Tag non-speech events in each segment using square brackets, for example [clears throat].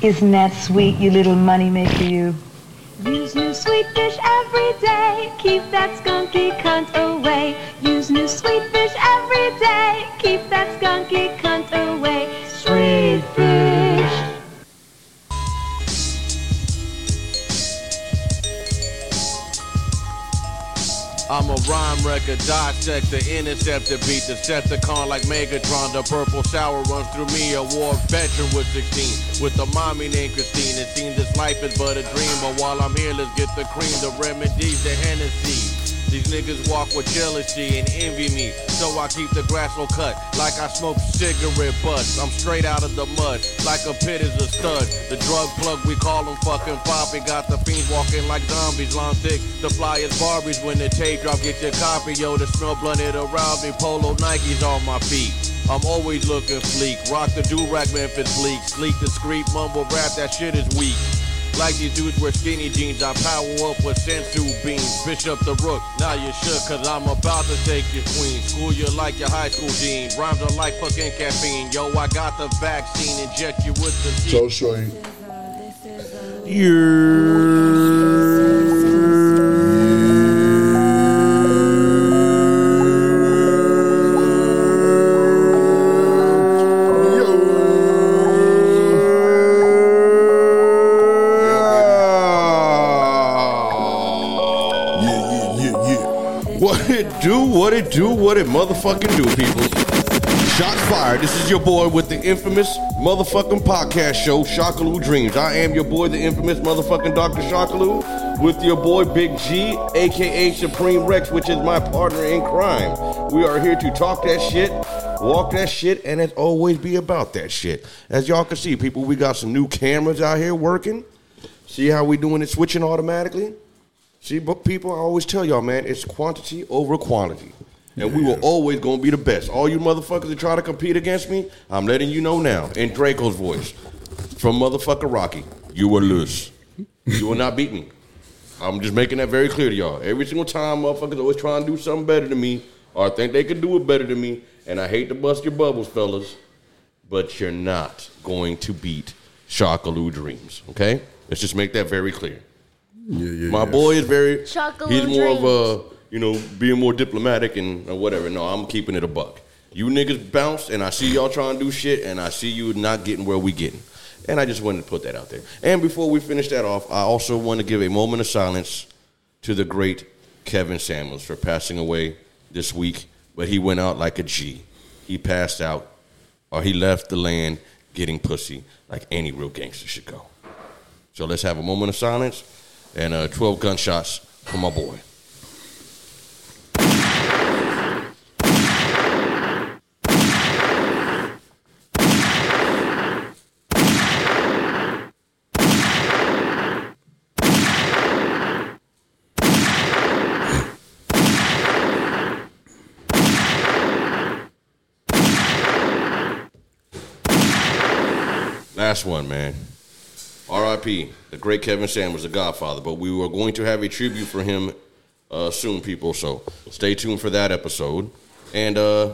Isn't that sweet, you little moneymaker, you? Use new sweet fish every day. Keep that skunky cunt away. Use new sweet fish every day. Keep that skunky cunt away. Sweet fish. I'm a rhyme record, wrecker, dissector, interceptor, beat the Decepticon like Megatron. The purple shower runs through me, a war veteran with 16. With a mommy named Christine, it seems this life is but a dream. But while I'm here, let's get the cream, the remedies, the Hennessy. These niggas walk with jealousy and envy me, so I keep the grass low cut like I smoke cigarette butts. I'm straight out of the mud, like a pit is a stud. The drug plug we call them fucking poppy, got the fiends walking like zombies. Long thick. the flyest Barbies when the tape drop, get your copy, yo. The smell blunted around me, polo Nikes on my feet. I'm always looking sleek, rock the do-rag Memphis Bleek, sleek, discreet, mumble rap, that shit is weak. Like these dudes wear skinny jeans, I power up with senzu beans. Fish up the rook, now you shook, cause I'm about to take your queen. School you like your high school dean. Rhymes are like fucking caffeine. Yo, I got the vaccine, inject you with the seed. So shorty. What it motherfucking do, people. Shots fired. This is your boy with the infamous motherfucking podcast show, Shakaloo Dreams. I am your boy, the infamous motherfucking Dr. Shakaloo, with your boy Big G, aka Supreme Rex, which is my partner in crime. We are here to talk that shit, walk that shit, and as always be about that shit. As y'all can see, people, we got some new cameras out here working. See how we doing it switching automatically? See, but people, I always tell y'all, man, it's quantity over quantity. And we will always gonna be the best. All you motherfuckers that try to compete against me, I'm letting you know now, in Drago's voice, from motherfucker Rocky, you will lose. You will not beat me. I'm just making that very clear to y'all. Every single time motherfuckers always trying to do something better than me, or think they can do it better than me, and I hate to bust your bubbles, fellas, but you're not going to beat Shakaloo Dreams, okay? Let's just make that very clear. Yeah, yeah, My yeah. boy is very. Chocolate he's more of dreams. a you know being more diplomatic and or whatever. No, I'm keeping it a buck. You niggas bounce, and I see y'all trying to do shit, and I see you not getting where we getting. And I just wanted to put that out there. And before we finish that off, I also want to give a moment of silence to the great Kevin Samuels for passing away this week. But he went out like a G. He passed out, or he left the land getting pussy like any real gangster should go. So let's have a moment of silence and uh, 12 gunshots for my boy. Last one, man. R.I.P. The great Kevin Samuels the Godfather, but we were going to have a tribute for him uh, soon, people. So stay tuned for that episode. And uh,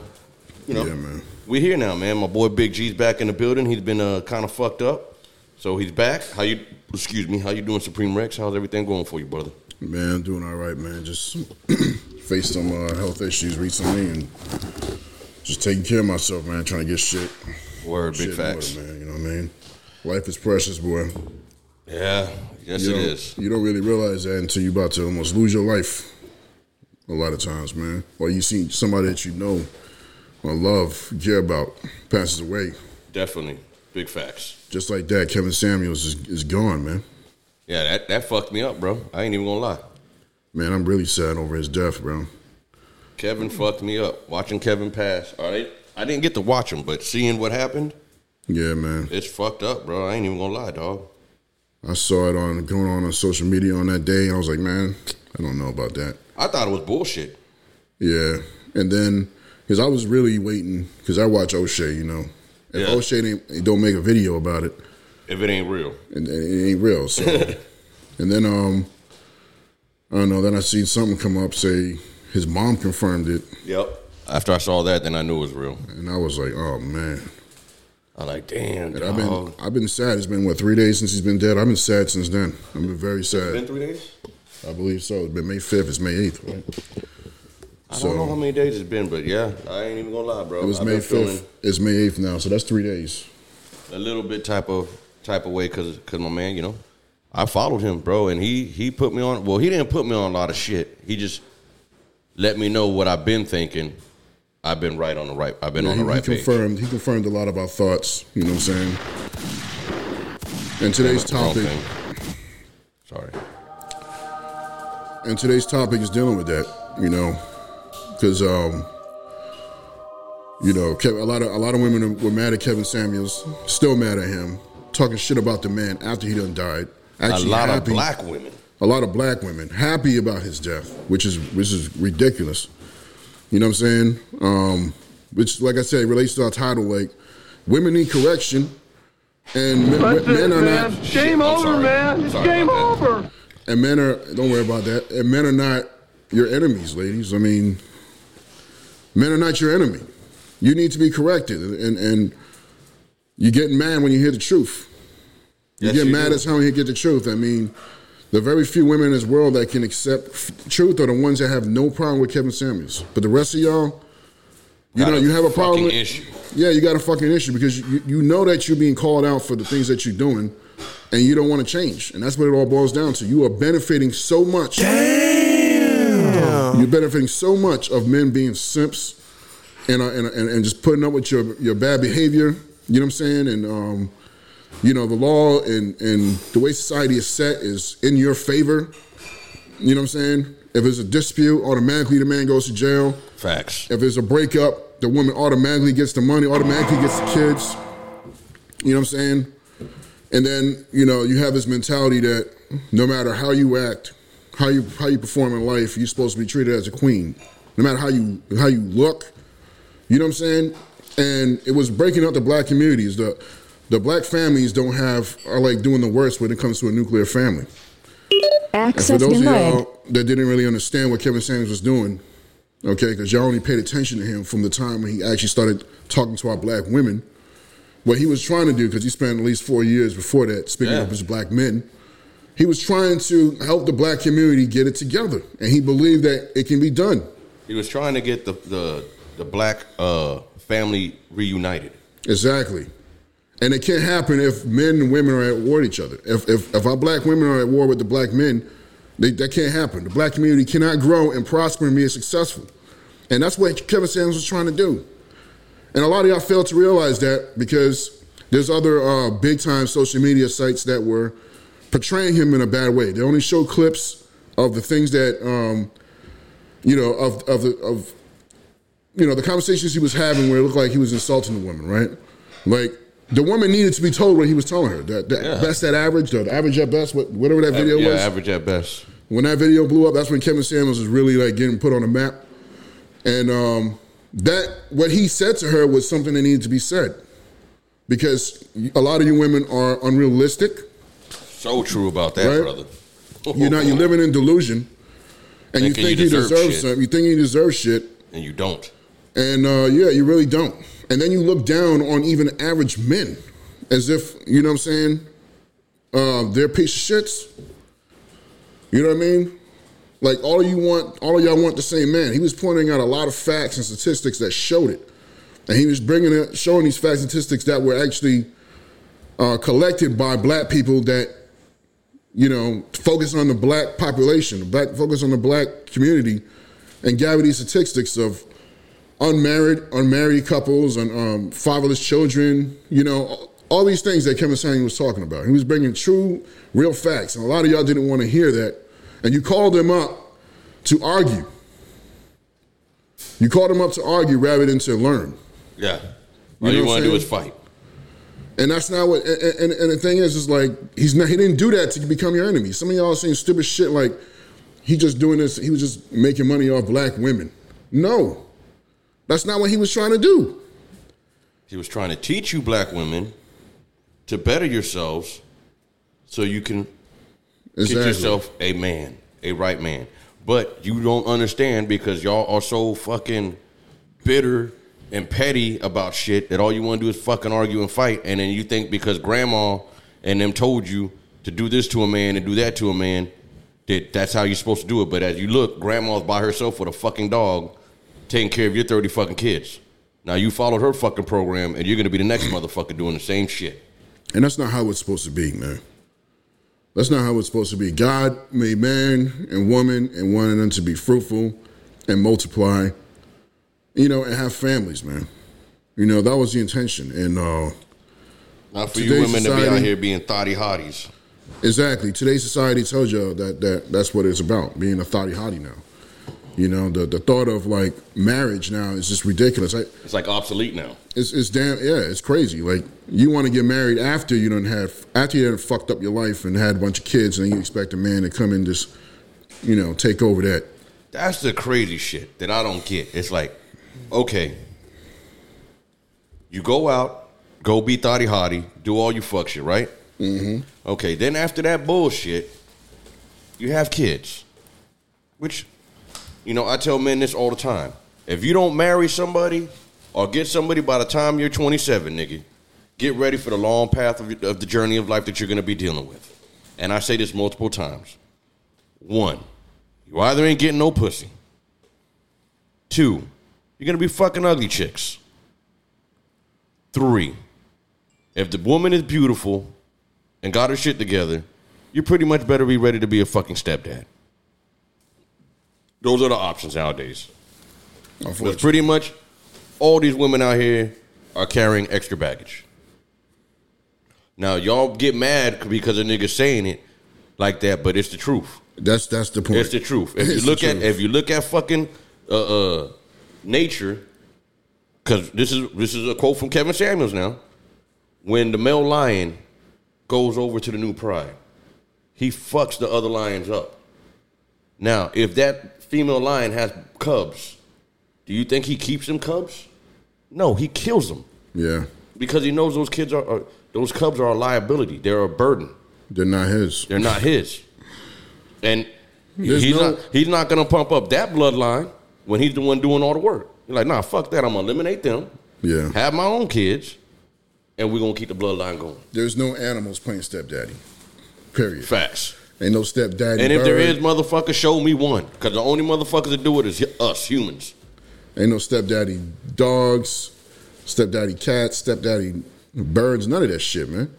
you know, Yeah, man. we're here now, man. My boy Big G's back in the building. He's been uh, kind of fucked up, so he's back. How you? Excuse me. How you doing, Supreme Rex? How's everything going for you, brother? Man, doing all right, man. Just [clears throat] faced some uh, health issues recently and just taking care of myself, man. Trying to get shit. Word, big shit in facts. order, man. You know what I mean? Life is precious, boy. Yeah, yes you it don't. You don't really realize that until you're about to almost lose your life. A lot of times, man. Or you see somebody that you know or love, care about, passes away. Definitely, big facts. Just like that, Kevin Samuels is, is gone, man. Yeah, that that fucked me up, bro. I ain't even gonna lie. Man, I'm really sad over his death, bro. Kevin fucked me up. Watching Kevin pass. All right, I didn't get to watch him, but seeing what happened, Yeah, man. it's fucked up, bro. I ain't even gonna lie, dog. I saw it on going on on social media on that day. I was like, man, I don't know about that. I thought it was bullshit. Yeah, and then because I was really waiting because I watch O'Shea, you know. If Yeah. O'Shea ain't, don't make a video about it, If it ain't real, and, and it ain't real. So, [laughs] and then um, I don't know. Then I seen something come up say his mom confirmed it, yep. After I saw that, then I knew it was real. and I was like, oh man. I'm like, damn, I've been. I've been sad. It's been what three days since he's been dead. I've been sad since then. I've been very sad. Been sad. three days. I believe so. It's been May fifth. It's May eighth, right? I don't know how many days it's been, but yeah, I ain't even gonna lie, bro. it was I've May fifth. It's May eighth now. So that's three days. a little bit type of type of way because cause my man, you know, I followed him, bro, and he he put me on. Well, he didn't put me on a lot of shit. He just let me know what I've been thinking. I've been right on the right. I've been Yeah, on he, the right he page. confirmed. He confirmed a lot of our thoughts. You know what I'm saying? And today's topic. Sorry. And today's topic is dealing with that, you know, because um, you know, Kev- a lot of a lot of women were mad at Kevin Samuels, still mad at him, talking shit about the man after he done died. A Actually, lot of black women. a lot of black women happy about his death, which is which is ridiculous. You know what I'm saying? Um, which, like I said, relates to our title. Like, women need correction, and men, men are not. Game over, man. It's game over. And men are don't worry about that. And men are not your enemies, ladies. I mean, men are not your enemy. You need to be corrected, and and you get mad when you hear the truth. You Yes, get you mad do. as hell when you get the truth. I mean, the very few women in this world that can accept f- truth are the ones that have no problem with Kevin Samuels. But the rest of y'all, you Got know, you have a problem. with- issue. Yeah, you got a fucking issue because you, you know that you're being called out for the things that you're doing, and you don't want to change. And that's what it all boils down to. You are benefiting so much. Damn. You're benefiting so much of men being simps and, uh, and, and and just putting up with your your bad behavior. You know what I'm saying? And um, you know the law and and the way society is set is in your favor. You know what I'm saying? If it's a dispute, automatically the man goes to jail. Facts. If it's a breakup, the woman automatically gets the money, automatically gets the kids. You know what I'm saying? And then, you know, you have this mentality that no matter how you act, how you how you perform in life, you're supposed to be treated as a queen. No matter how you how you look. You know what I'm saying? And it was breaking up the black communities. The the black families don't have are like doing the worst when it comes to a nuclear family. And for Access those of y'all that didn't really understand what Kevin Sanders was doing, okay, because y'all only paid attention to him from the time when he actually started talking to our black women. What he was trying to do, because he spent at least four years before that speaking Yeah. up as black men, he was trying to help the black community get it together, and he believed that it can be done. He was trying to get the the the black uh, family reunited. Exactly. And it can't happen if men and women are at war with each other. If, if, if our black women are at war with the black men, they, that can't happen. The black community cannot grow and prosper and be successful. And that's what Kevin Sanders was trying to do. And a lot of y'all failed to realize that because there's other uh, big time social media sites that were portraying him in a bad way. They only show clips of the things that, um, you know, of, of, the, of you know, the conversations he was having where it looked like he was insulting the woman, right? Like the woman needed to be told what he was telling her. That, that Yeah. best at average, the average at best, whatever that video was. yeah, was. average at best. When that video blew up, that's when Kevin Samuels was really like getting put on the map. And um, that what he said to her was something that needed to be said. Because a lot of you women are unrealistic. So true about that, Right? brother. [laughs] You're not you're living in delusion. And you think you you deserve deserve something. You think you deserve shit. and you don't. And uh, yeah, you really don't. And then you look down on even average men as if, you know what I'm saying, uh, they're piece of shits. You know what I mean? Like all you want, all of y'all want the same man. He was pointing out a lot of facts and statistics that showed it. And he was bringing it, showing these facts and statistics that were actually uh, collected by black people that, you know, focus on the black population, black focus on the black community, and gather these statistics of unmarried, unmarried couples and um, fatherless children. You know, all these things that Kevin Samuel was talking about. He was bringing true, real facts, and a lot of y'all didn't want to hear that. And you called them up to argue. You called them up to argue rather than to learn. Yeah. You All know you, want to do is fight. And that's not what. And, and, and the thing is, is like he's not. He didn't do that to become your enemy. Some of y'all are saying stupid shit like he just doing this. He was just making money off black women. No, that's not what he was trying to do. He was trying to teach you black women to better yourselves so you can get yourself a man, a right man. But you don't understand because y'all are so fucking bitter and petty about shit that all you want to do is fucking argue and fight, and then you think because grandma and them told you to do this to a man and do that to a man that that's how you're supposed to do it. But as you look, grandma's by herself with a fucking dog, taking care of your thirty fucking kids. Now you followed her fucking program, and you're gonna be the next motherfucker doing the same shit. And that's not how it's supposed to be, man. That's not how it's supposed to be. God made man and woman and wanted them to be fruitful and multiply, you know, and have families, man. You know, that was the intention. And uh, Not for you women to be out here being thotty hotties. exactly, today's society tells you that, that that's what it's about, being a thotty hottie now. You know, the, the thought of like marriage now is just ridiculous. I, It's like obsolete now. It's, it's damn yeah, it's crazy. Like you want to get married after you don't have after you done fucked up your life and had a bunch of kids, and then you expect a man to come and just you know take over that. That's the crazy shit that I don't get. It's like, okay, you go out, go be thotty hottie, do all you fuck shit, right? Mm-hmm. Okay, then after that bullshit, you have kids. Which, you know, I tell men this all the time. If you don't marry somebody or get somebody by the time you're 27, nigga, get ready for the long path of, of the journey of life that you're going to be dealing with. And I say this multiple times. One, you either ain't getting no pussy. Two, you're gonna be fucking ugly chicks. Three, if the woman is beautiful and got her shit together, you pretty much better be ready to be a fucking stepdad. Those are the options nowadays. Because pretty much all these women out here are carrying extra baggage. Now y'all get mad because a nigga saying it like that, but it's the truth. that's that's the point. It's the truth. If you It's the look at if you look at fucking uh, uh, nature, because this is this is a quote from Kevin Samuels. Now, when the male lion goes over to the new pride, he fucks the other lions up. Now, if that female lion has cubs, do you think he keeps them cubs? No, he kills them yeah, because he knows those kids are, are those cubs are a liability. They're a burden. they're not his. They're not his. And There's he's no- not he's not gonna pump up that bloodline when he's the one doing all the work. He's like, nah, fuck that. I'm gonna eliminate them, Yeah, have my own kids, and we're gonna keep the bloodline going. there's no animals playing stepdaddy. Period. Facts. Ain't no stepdaddy. And if there bird. is, motherfucker, show me one. Because the only motherfuckers that do it is us, humans. ain't no stepdaddy dogs, stepdaddy cats, stepdaddy birds. None of that shit, man.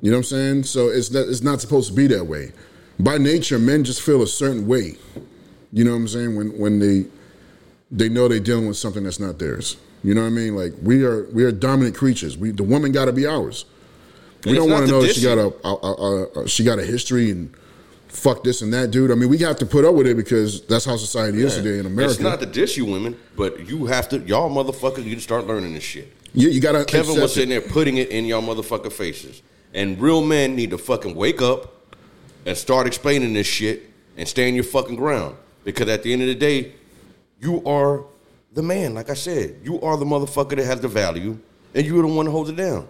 You know what I'm saying? So it's not, it's not supposed to be that way. By nature, men just feel a certain way. You know what I'm saying? When when they they know they're dealing with something that's not theirs. You know what I mean? Like we are we are dominant creatures. We the woman got to be ours. We don't want to know that she got a, a, a, a she got a history and fuck this and that, dude. I mean, we have to put up with it because that's how society is today in America. It's not to diss you women, but you have to, y'all motherfuckers, you need to start learning this shit. yeah, you gotta. Kevin was sitting there putting it in y'all motherfucker faces. And real men need to fucking wake up and start explaining this shit and stand your fucking ground. Because at the end of the day, you are the man, like I said. You are the motherfucker that has the value, and you're the one that holds it down.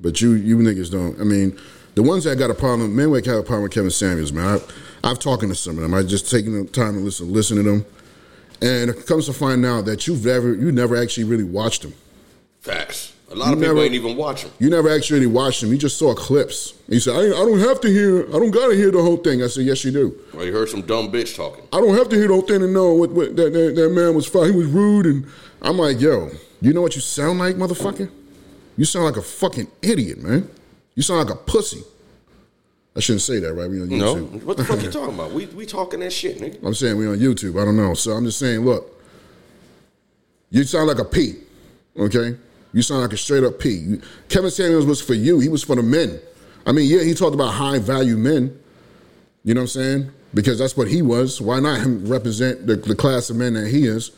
But you you niggas don't. I mean, the ones that got a problem, men that got a problem with Kevin Samuels, man. I, I've talking to some of them. I just taking the time to listen, listen to them, and it comes to find out that you've never you never actually really watched them. Facts. A lot You of people never- ain't even watching. You never actually watched them. You just saw clips. You said, I, I don't have to hear. I don't gotta hear the whole thing. I said, Yes, you do. Well, you heard some dumb bitch talking. I don't have to hear the whole thing to know what, what that, that that man was fine. He was rude, and I'm like, Yo, you know what you sound like, motherfucker? You sound like a fucking idiot, man. You sound like a pussy. I shouldn't say that, right? We on YouTube. No, YouTube. what the fuck you [laughs] talking about? We we talking that shit, nigga. I'm saying we on YouTube. I don't know. So I'm just saying, look, you sound like a P, okay? You sound like a straight up P. Kevin Samuels was for you. He was for the men. I mean, yeah, he talked about high value men. You know what I'm saying? Because that's what he was. Why not him represent the, the class of men that he is?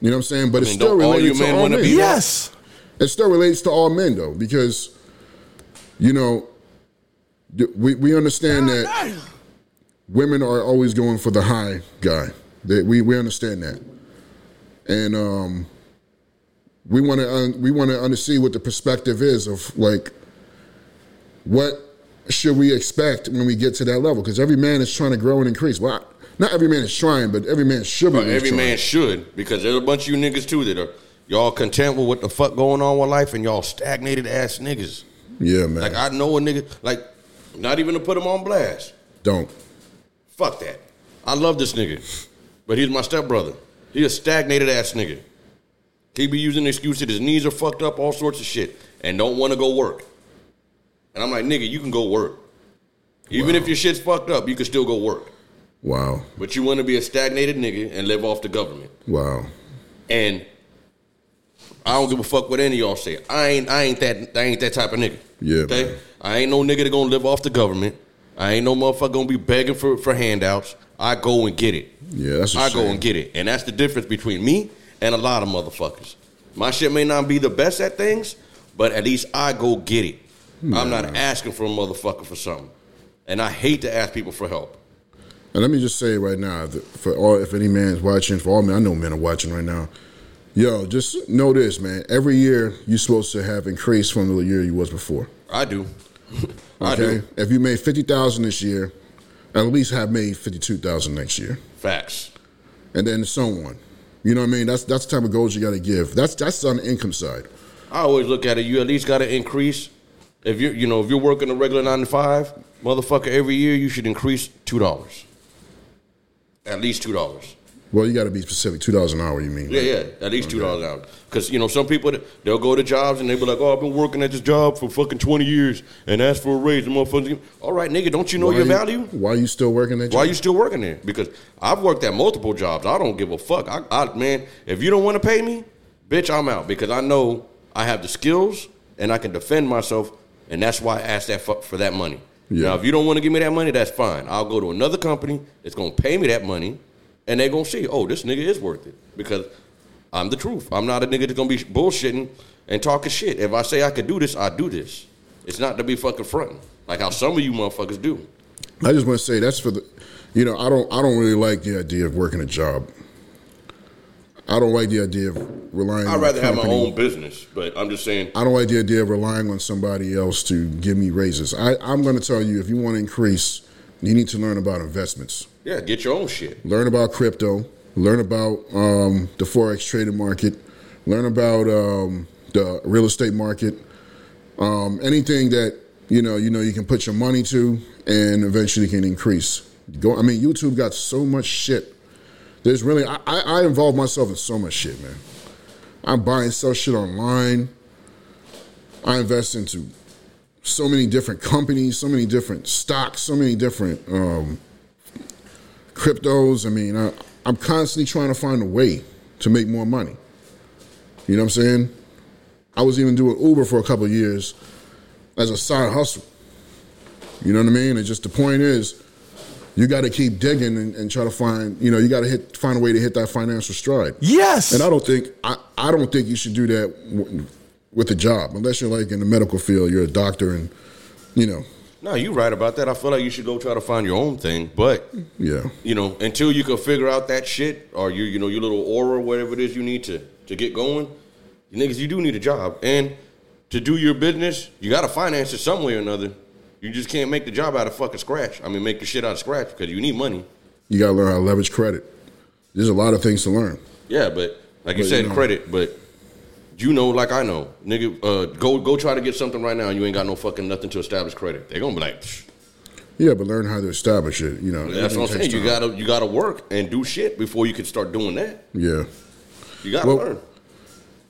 You know what I'm saying? But it's mean, still don't all related you to men all men. be Yes. It still relates to all men though, because you know we we understand that women are always going for the high guy. That we we understand that, and um, we want to un- we want to understand what the perspective is of like what should we expect when we get to that level? Because every man is trying to grow and increase. Well, I- not every man is trying, but every man should be. Every trying. man should, because there's a bunch of you niggas too that are y'all content with what the fuck going on with life, and y'all stagnated ass niggas. Yeah, man. Like I know a nigga, like not even to put him on blast. Don't. Fuck that. I love this nigga, but he's my stepbrother. He a stagnated ass nigga. He be using the excuse that his knees are fucked up, all sorts of shit, and don't want to go work. And I'm like, nigga, you can go work. Even if your shit's fucked up, you can still go work. Wow. But you want to be a stagnated nigga and live off the government. Wow. And I don't give a fuck what any of y'all say. I ain't I ain't that I ain't that type of nigga. Yeah, Okay? man. I ain't no nigga that gonna live off the government. I ain't no motherfucker gonna be begging for, for handouts. I go and get it. Yeah, that's a I go and get it. And that's the difference between me and a lot of motherfuckers. My shit may not be the best at things, but at least I go get it. I'm not asking for a motherfucker for something. And I hate to ask people for help. And let me just say right now, that for all if any man's watching, for all men, I know men are watching right now. Yo, just know this, man. Every year you're supposed to have increased from the year you was before. I do. I Okay. do. If you made fifty thousand this year, at least have made fifty two thousand next year, Facts. and then so on. You know what I mean? That's that's the type of goals you got to give. That's that's on the income side. I always look at it. You at least got to increase. If you you know if you're working a regular nine to five, motherfucker, every year you should increase two dollars. At least two dollars. Well, you got to be specific. Two dollars an hour. You mean? Yeah, yeah, at least two dollars an hour. Because you know some people they'll go to jobs and they'll be like, "Oh, I've been working at this job for fucking twenty years and ask for a raise." Give- all right, nigga, don't you know Why your you- value? Why are you still working that? Why job? you still working there? Because I've worked at multiple jobs. I don't give a fuck. I, I man, if you don't want to pay me, bitch, I'm out because I know I have the skills and I can defend myself, and that's why I asked that for, for that money. Yeah. Now, if you don't want to give me that money, that's fine. I'll go to another company that's gonna pay me that money, and they're gonna see, oh, this nigga is worth it because I'm the truth. I'm not a nigga that's gonna be bullshitting and talking shit. If I say I could do this, I do this. It's not to be fucking fronting like how some of you motherfuckers do. I just want to say that's for the. You know, I don't. I don't really like the idea of working a job. I don't like the idea of relying. On I'd rather have my own business, but I'm just saying. I don't like the idea of relying on somebody else to give me raises. I, I'm going to tell you, if you want to increase, you need to learn about investments. Yeah, get your own shit. Learn about crypto. Learn about um, the forex trading market. Learn about um, the real estate market. Um, anything that you know, you know, you can put your money to, and eventually can increase. Go. I mean, YouTube got so much shit. There's really, I, I, involve myself in so much shit, man. I buy and sell shit online. I invest into so many different companies, so many different stocks, so many different um, cryptos. I mean, I, I'm constantly trying to find a way to make more money. You know what I'm saying? I was even doing Uber for a couple of years as a side hustle. You know what I mean? And just the point is, you got to keep digging and, and try to find. You know, you got to hit find a way to hit that financial stride. Yes. And I don't think I, I don't think you should do that w- with a job unless you're like in the medical field. You're a doctor, and you know, No, you're right about that. I feel like you should go try to find your own thing, but yeah, you know, until you can figure out that shit or you you know your little aura, whatever it is you need to to get going, you niggas, you do need a job, and to do your business, you got to finance it some way or another. You just can't make the job out of fucking scratch. I mean, make the shit out of scratch because you need money. you got to learn how to leverage credit. There's a lot of things to learn. Yeah, but like you said, you know. credit. But you know, like I know, nigga, uh, go go try to get something right now, and you ain't got no fucking nothing to establish credit. They're gonna be like, Psh. Yeah, but learn how to establish it. You know, that's what I'm saying. You gotta you gotta work and do shit before you can start doing that. Yeah. You gotta Well- learn.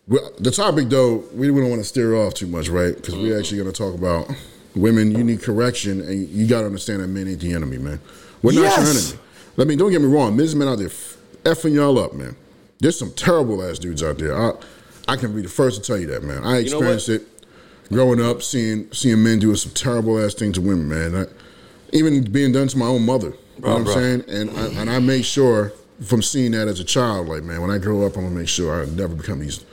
Well, the topic though, we we don't want to steer off too much, right? Because Mm-hmm. we're actually going to talk about women. You need correction, and you got to understand that men ain't the enemy, man. We're not your enemy. I mean, don't get me wrong. Men's men out there f- effing y'all up, man. There's some terrible ass dudes out there. I, I can be the first to tell you that, man. I You know experienced it growing up, seeing seeing men doing some terrible ass things to women, man. I, even being done to my own mother. You know what I'm saying? And I, and I make sure from seeing that as a child, like man, when I grow up, I'm gonna make sure I never become these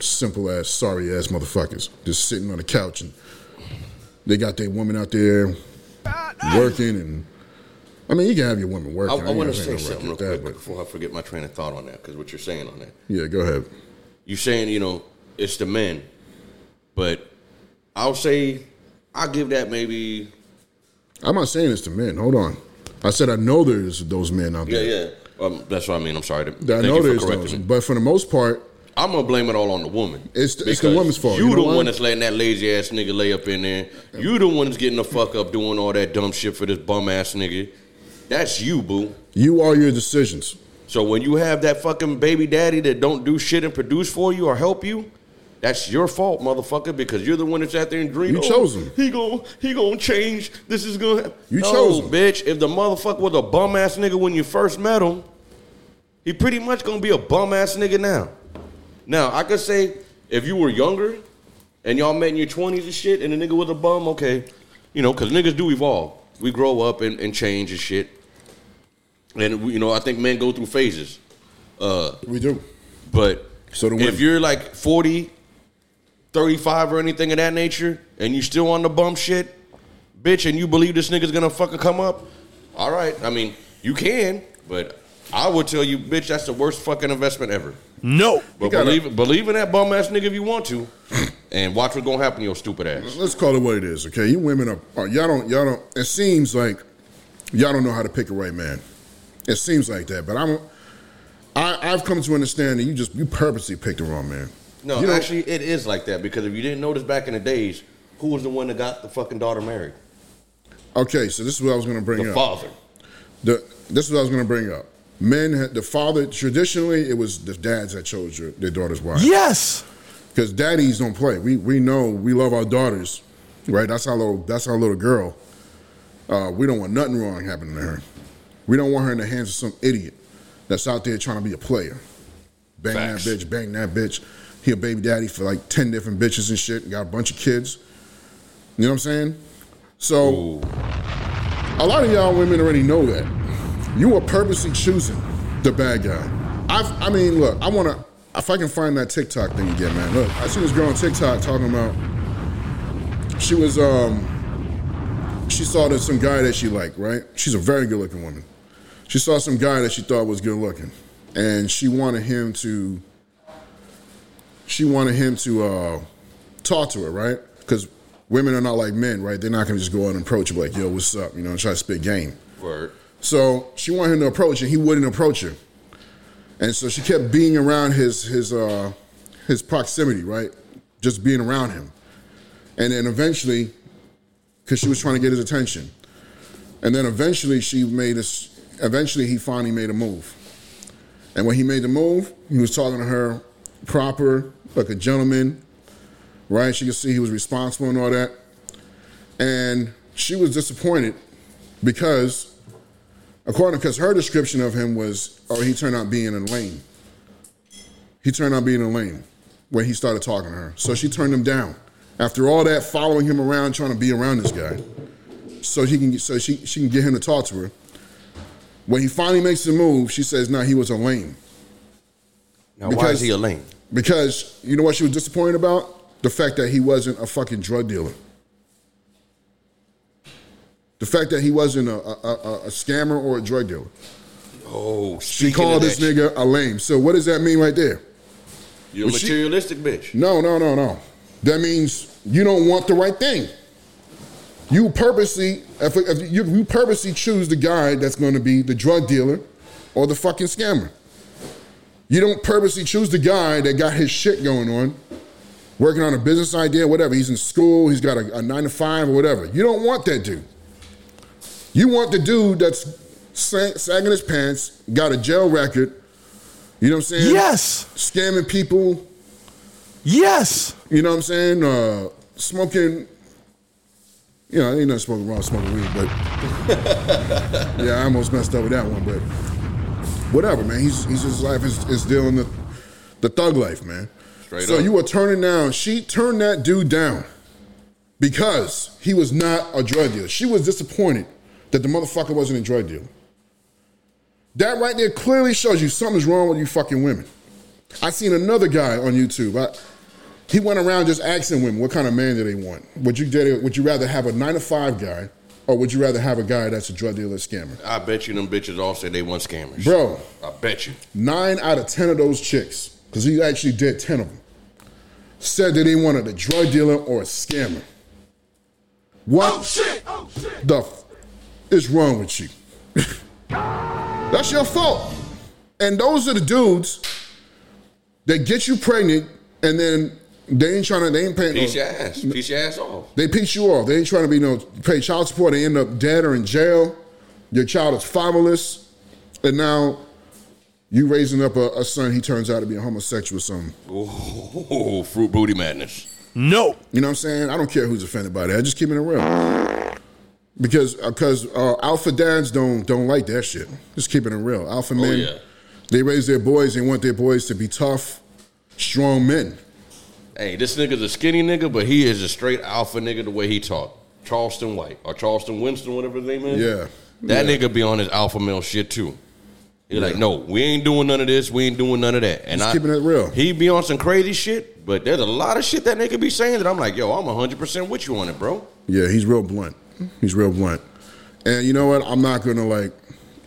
simple ass, sorry ass motherfuckers just sitting on the couch and they got their woman out there working and. I mean, you can have your woman I, working. I want to say something real wrong quick that, before I forget my train of thought on that because what you're saying on that. yeah, go ahead. You saying you know it's the men, but I'll say I'll give that maybe I'm not saying this to men. Hold on. I said I know there's those men out there. yeah. Um, that's what I mean. I'm sorry. To, I know there's those, me. but for the most part, I'm gonna blame it all on the woman. It's the- it's the woman's fault. You, You know the why? one that's letting that lazy ass nigga lay up in there. You the one that's getting the fuck up doing all that dumb shit for this bum ass nigga. That's you, boo. you are your decisions. So when you have that fucking baby daddy that don't do shit and produce for you or help you, that's your fault, motherfucker, because you're the one that's out there and dreaming. You chose him. He gon' he gonna change. This is gonna. happen. You no, chose him. bitch. If the motherfucker was a bum ass nigga when you first met him, he pretty much gonna be a bum ass nigga now. Now I could say if you were younger and y'all met in your twenties and shit, and the nigga was a bum, okay, you know, because niggas do evolve. We grow up and, and change and shit. And we- you know, I think men go through phases. Uh, We do. but So do women. if you're like 40, 35 or anything of that nature, and you still on the bum shit, bitch, and you believe this nigga's gonna fucking come up, all right. I mean, you can, but I would tell you, bitch, that's the worst fucking investment ever. No. But gotta- believe believe in that bum ass nigga if you want to, and watch what's gonna happen to your stupid ass. Let's call it what it is, okay? You women are, are y'all don't y'all don't. It seems like y'all don't know how to pick a right man. It seems like that, but I'm. I, I've come to understand that you just you purposely picked the wrong man. No, You know- actually, it is like that because if you didn't notice back in the days, who was the one that got the fucking daughter married? Okay, so this is what I was going to bring The up. father. The, this is what I was going to bring up. Men, the father, traditionally, it was the dads that chose your, their daughter's wife. Yes. Because daddies don't play. We we know we love our daughters, right? That's our little that's our little girl. Uh, we don't want nothing wrong happening to her. We don't want her in the hands of some idiot that's out there trying to be a player. Bang Facts. that bitch, bang that bitch. He a baby daddy for like ten different bitches and shit. Got a bunch of kids. You know what I'm saying? So Ooh. a lot of y'all women already know that. You are purposely choosing the bad guy. I've, I mean, look, I want to, if I can find that TikTok thing again, man. Look, I see this girl on TikTok talking about, she was, um, she saw that some guy that she liked, right? She's a very good looking woman. She saw some guy that she thought was good looking. And she wanted him to, she wanted him to uh, talk to her, right? Because women are not like men, right? They're not going to just go out and approach her like, yo, what's up? You know, and try to spit game. Word. So she wanted him to approach, and he wouldn't approach her. And so she kept being around his his uh, his proximity, right? Just being around him. And then eventually, because she was trying to get his attention, and then eventually she made this. Eventually, he finally made a move. And when he made the move, he was talking to her proper, like a gentleman, right? She could see he was responsible and all that. And she was disappointed because according because her description of him was, oh, he turned out being a lame. He turned out being a lame when he started talking to her. So she turned him down. After all that, following him around, trying to be around this guy, so he can, so she she can get him to talk to her. When he finally makes the move, she says, "No, he was a lame." Now, why Because- is he a lame? Because you know what she was disappointed about? The fact that he wasn't a fucking drug dealer. The fact that he wasn't a, a, a, a scammer or a drug dealer. Oh, She called this nigga a lame. So what does that mean right there? You're a Was she- materialistic bitch. No, no, no, no. That means you don't want the right thing. You purposely, if, if you, you purposely choose the guy that's going to be the drug dealer or the fucking scammer. You don't purposely choose the guy that got his shit going on, working on a business idea, whatever. He's in school, he's got a, a nine to five or whatever. You don't want that dude. You want the dude that's sag- sagging his pants, got a jail record. You know what I'm saying? Yes. Scamming people. Yes. You know what I'm saying? Uh, smoking. You know, ain't nothing smoking wrong smoking weed, but [laughs] yeah, I almost messed up with that one. But whatever, man. He's he's his life is, is dealing the the thug life, man. Straight so up. you were turning down. She turned that dude down because he was not a drug dealer. She was disappointed that the motherfucker wasn't a drug dealer. That right there clearly shows you something's wrong with you fucking women. I seen another guy on YouTube. I, he went around just asking women what kind of man do they want. Would you date, would you rather have a nine to five guy, or would you rather have a guy that's a drug dealer scammer? I bet you them bitches all say they want scammers. Bro, I bet you. nine out of ten of those chicks, because he actually did ten of them, said that they wanted a drug dealer or a scammer. What oh, oh, the f- is wrong with you? [laughs] That's your fault. And those are the dudes that get you pregnant and then they ain't trying to, they ain't paying no, Piece your ass. Piece your ass off. they piece you off. They ain't trying to be no pay child support. They end up dead or in jail. Your child is fatherless. And now you raising up a, a son, he turns out to be a homosexual or something. Oh, fruit booty madness. No. You know what I'm saying? I don't care who's offended by that. I Just keeping it real. Because because uh, alpha dads don't don't like that shit. Just keeping it real. Alpha men, Oh, yeah. they raise their boys. They want their boys to be tough, strong men. Hey, this nigga's a skinny nigga, but he is a straight alpha nigga the way he talk. Charleston White or Charleston Winston, whatever his name is. Yeah. That Yeah. nigga be on his alpha male shit too. He's like, no, we ain't doing none of this. We ain't doing none of that. And Just I, keeping it real. He be on some crazy shit, but there's a lot of shit that nigga be saying that I'm like, yo, I'm 100% with you on it, bro. Yeah, he's real blunt. He's real blunt. And you know what? I'm not gonna like.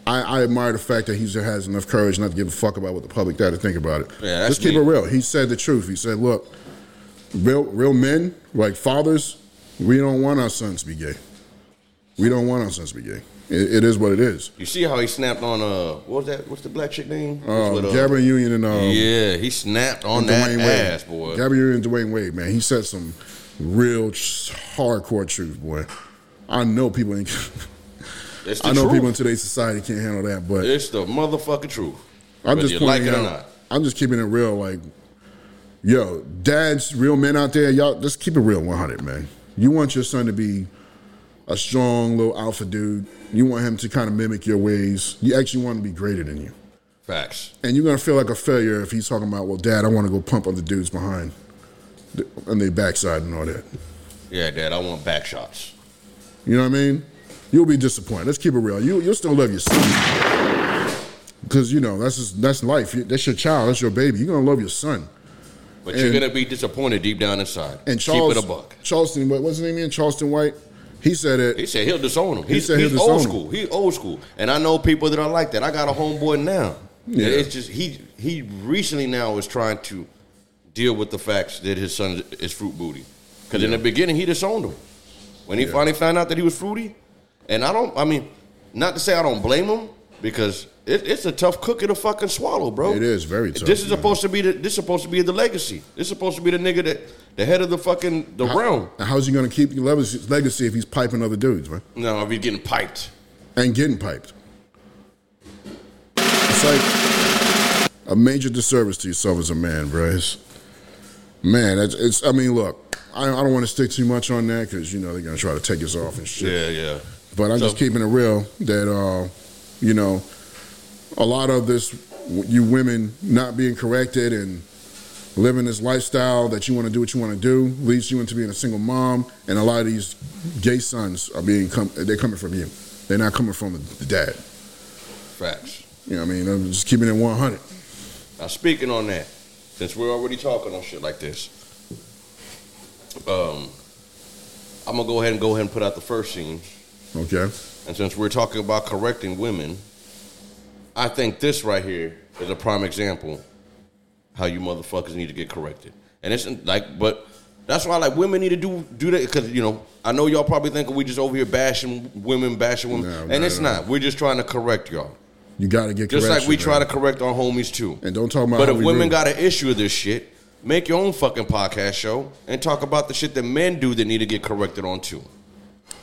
I, I admire the fact that he has enough courage not to give a fuck about what the public got to think about it. Yeah, that's Just keep it real. He said the truth. He said, "Look, real real men like fathers, we don't want our sons to be gay. We don't want our sons to be gay. It, it is what it is." You see how he snapped on, uh, what was that? What's the black chick name? Uh, with, uh, Gabrielle Union and um, Yeah, he snapped on that Dwyane Wade. ass, boy. Gabrielle Union and Dwyane Wade, man, he said some real tr- hardcore truth, boy. I know people ain't. [laughs] I know truth. people in today's society can't handle that, but It's the motherfucking truth. I'm just you like pointing it or out. not. I'm just keeping it real. Like, yo, dads, real men out there, y'all just keep it real, 100, man. You want your son to be a strong little alpha dude. You want him to kind of mimic your ways. You actually want him to be greater than you. Facts. And you're gonna feel like a failure if he's talking about, well, dad, I want to go pump other dudes behind on their backside and all that. Yeah, Dad, I want back shots. You know what I mean? You'll be disappointed. Let's keep it real. You you'll still love your son. Because you know that's just, that's life. That's your child. That's your baby. You're gonna love your son. But you're gonna be disappointed deep down inside. And Charles, Keep it a buck. Charleston, what was his name again? Charleston White. He said it. He said he'll disown him. He He's, said he's old him. school. He old school. And I know people that are like that. I got a homeboy now. Yeah. It's just he he recently now is trying to deal with the facts that his son is fruit booty. Because in the beginning he disowned him. When he finally found out that he was fruity, and I don't I mean, not to say I don't blame him, because it, it's a tough cookie to fucking swallow, bro. It is very tough, This is man. supposed to be the this is supposed to be the legacy. This is supposed to be the nigga that the head of the fucking the realm. How's he gonna keep the legacy legacy if he's piping other dudes, man? No, if he's getting piped. And getting piped. It's like a major disservice to yourself as a man, bro. It's, man, it's, it's. I mean, look, I, I don't want to stick too much on that because you know they're gonna try to take us off and shit. Yeah, yeah. But I'm So- just keeping it real that uh, you know a lot of this you women not being corrected and living this lifestyle that you want to do what you want to do leads you into being a single mom and a lot of these gay sons are being com- they're coming from you. They're not coming from the, dad. Facts. you know what I mean? I'm just keeping it 100 Now, speaking on that, since we're already talking on shit like this, um, I'm gonna go ahead and go ahead and put out the first scene. okay And since we're talking about correcting women, I think this right here is a prime example how you motherfuckers need to get corrected. And it's like, but that's why like women need to do do that because you know I know y'all probably think we just over here bashing women, bashing women, No, and it's not. We're just trying to correct y'all. you got to get corrected. Just like we try to correct our homies too. and don't talk about But if women got an issue with this shit, make your own fucking podcast show and talk about the shit that men do that need to get corrected on too.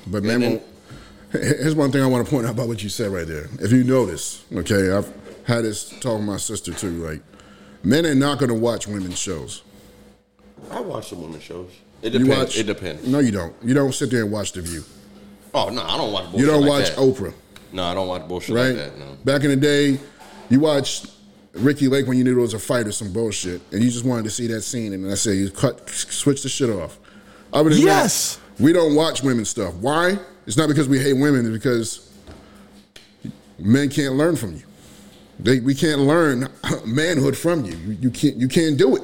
But man, And here's one thing I want to point out about what you said right there. If you notice, okay, I've had this talk with my sister too. Like, men are not going to watch women's shows. I watch some women shows. It You depends. watch? it depends. No, you don't. You don't sit there and watch The View. Oh no, I don't watch bullshit You don't like watch that. Oprah, No, I don't watch bullshit right? like that. No. Back in the day, you watched Ricki Lake when you knew it was a fight or some bullshit, and you just wanted to see that scene, and I said you cut, switch the shit off. Other than Yes. that, we don't watch women's stuff. Why? It's not because we hate women. It's because men can't learn from you. They, we can't learn [laughs] manhood from you. you. Can't. You can't do it.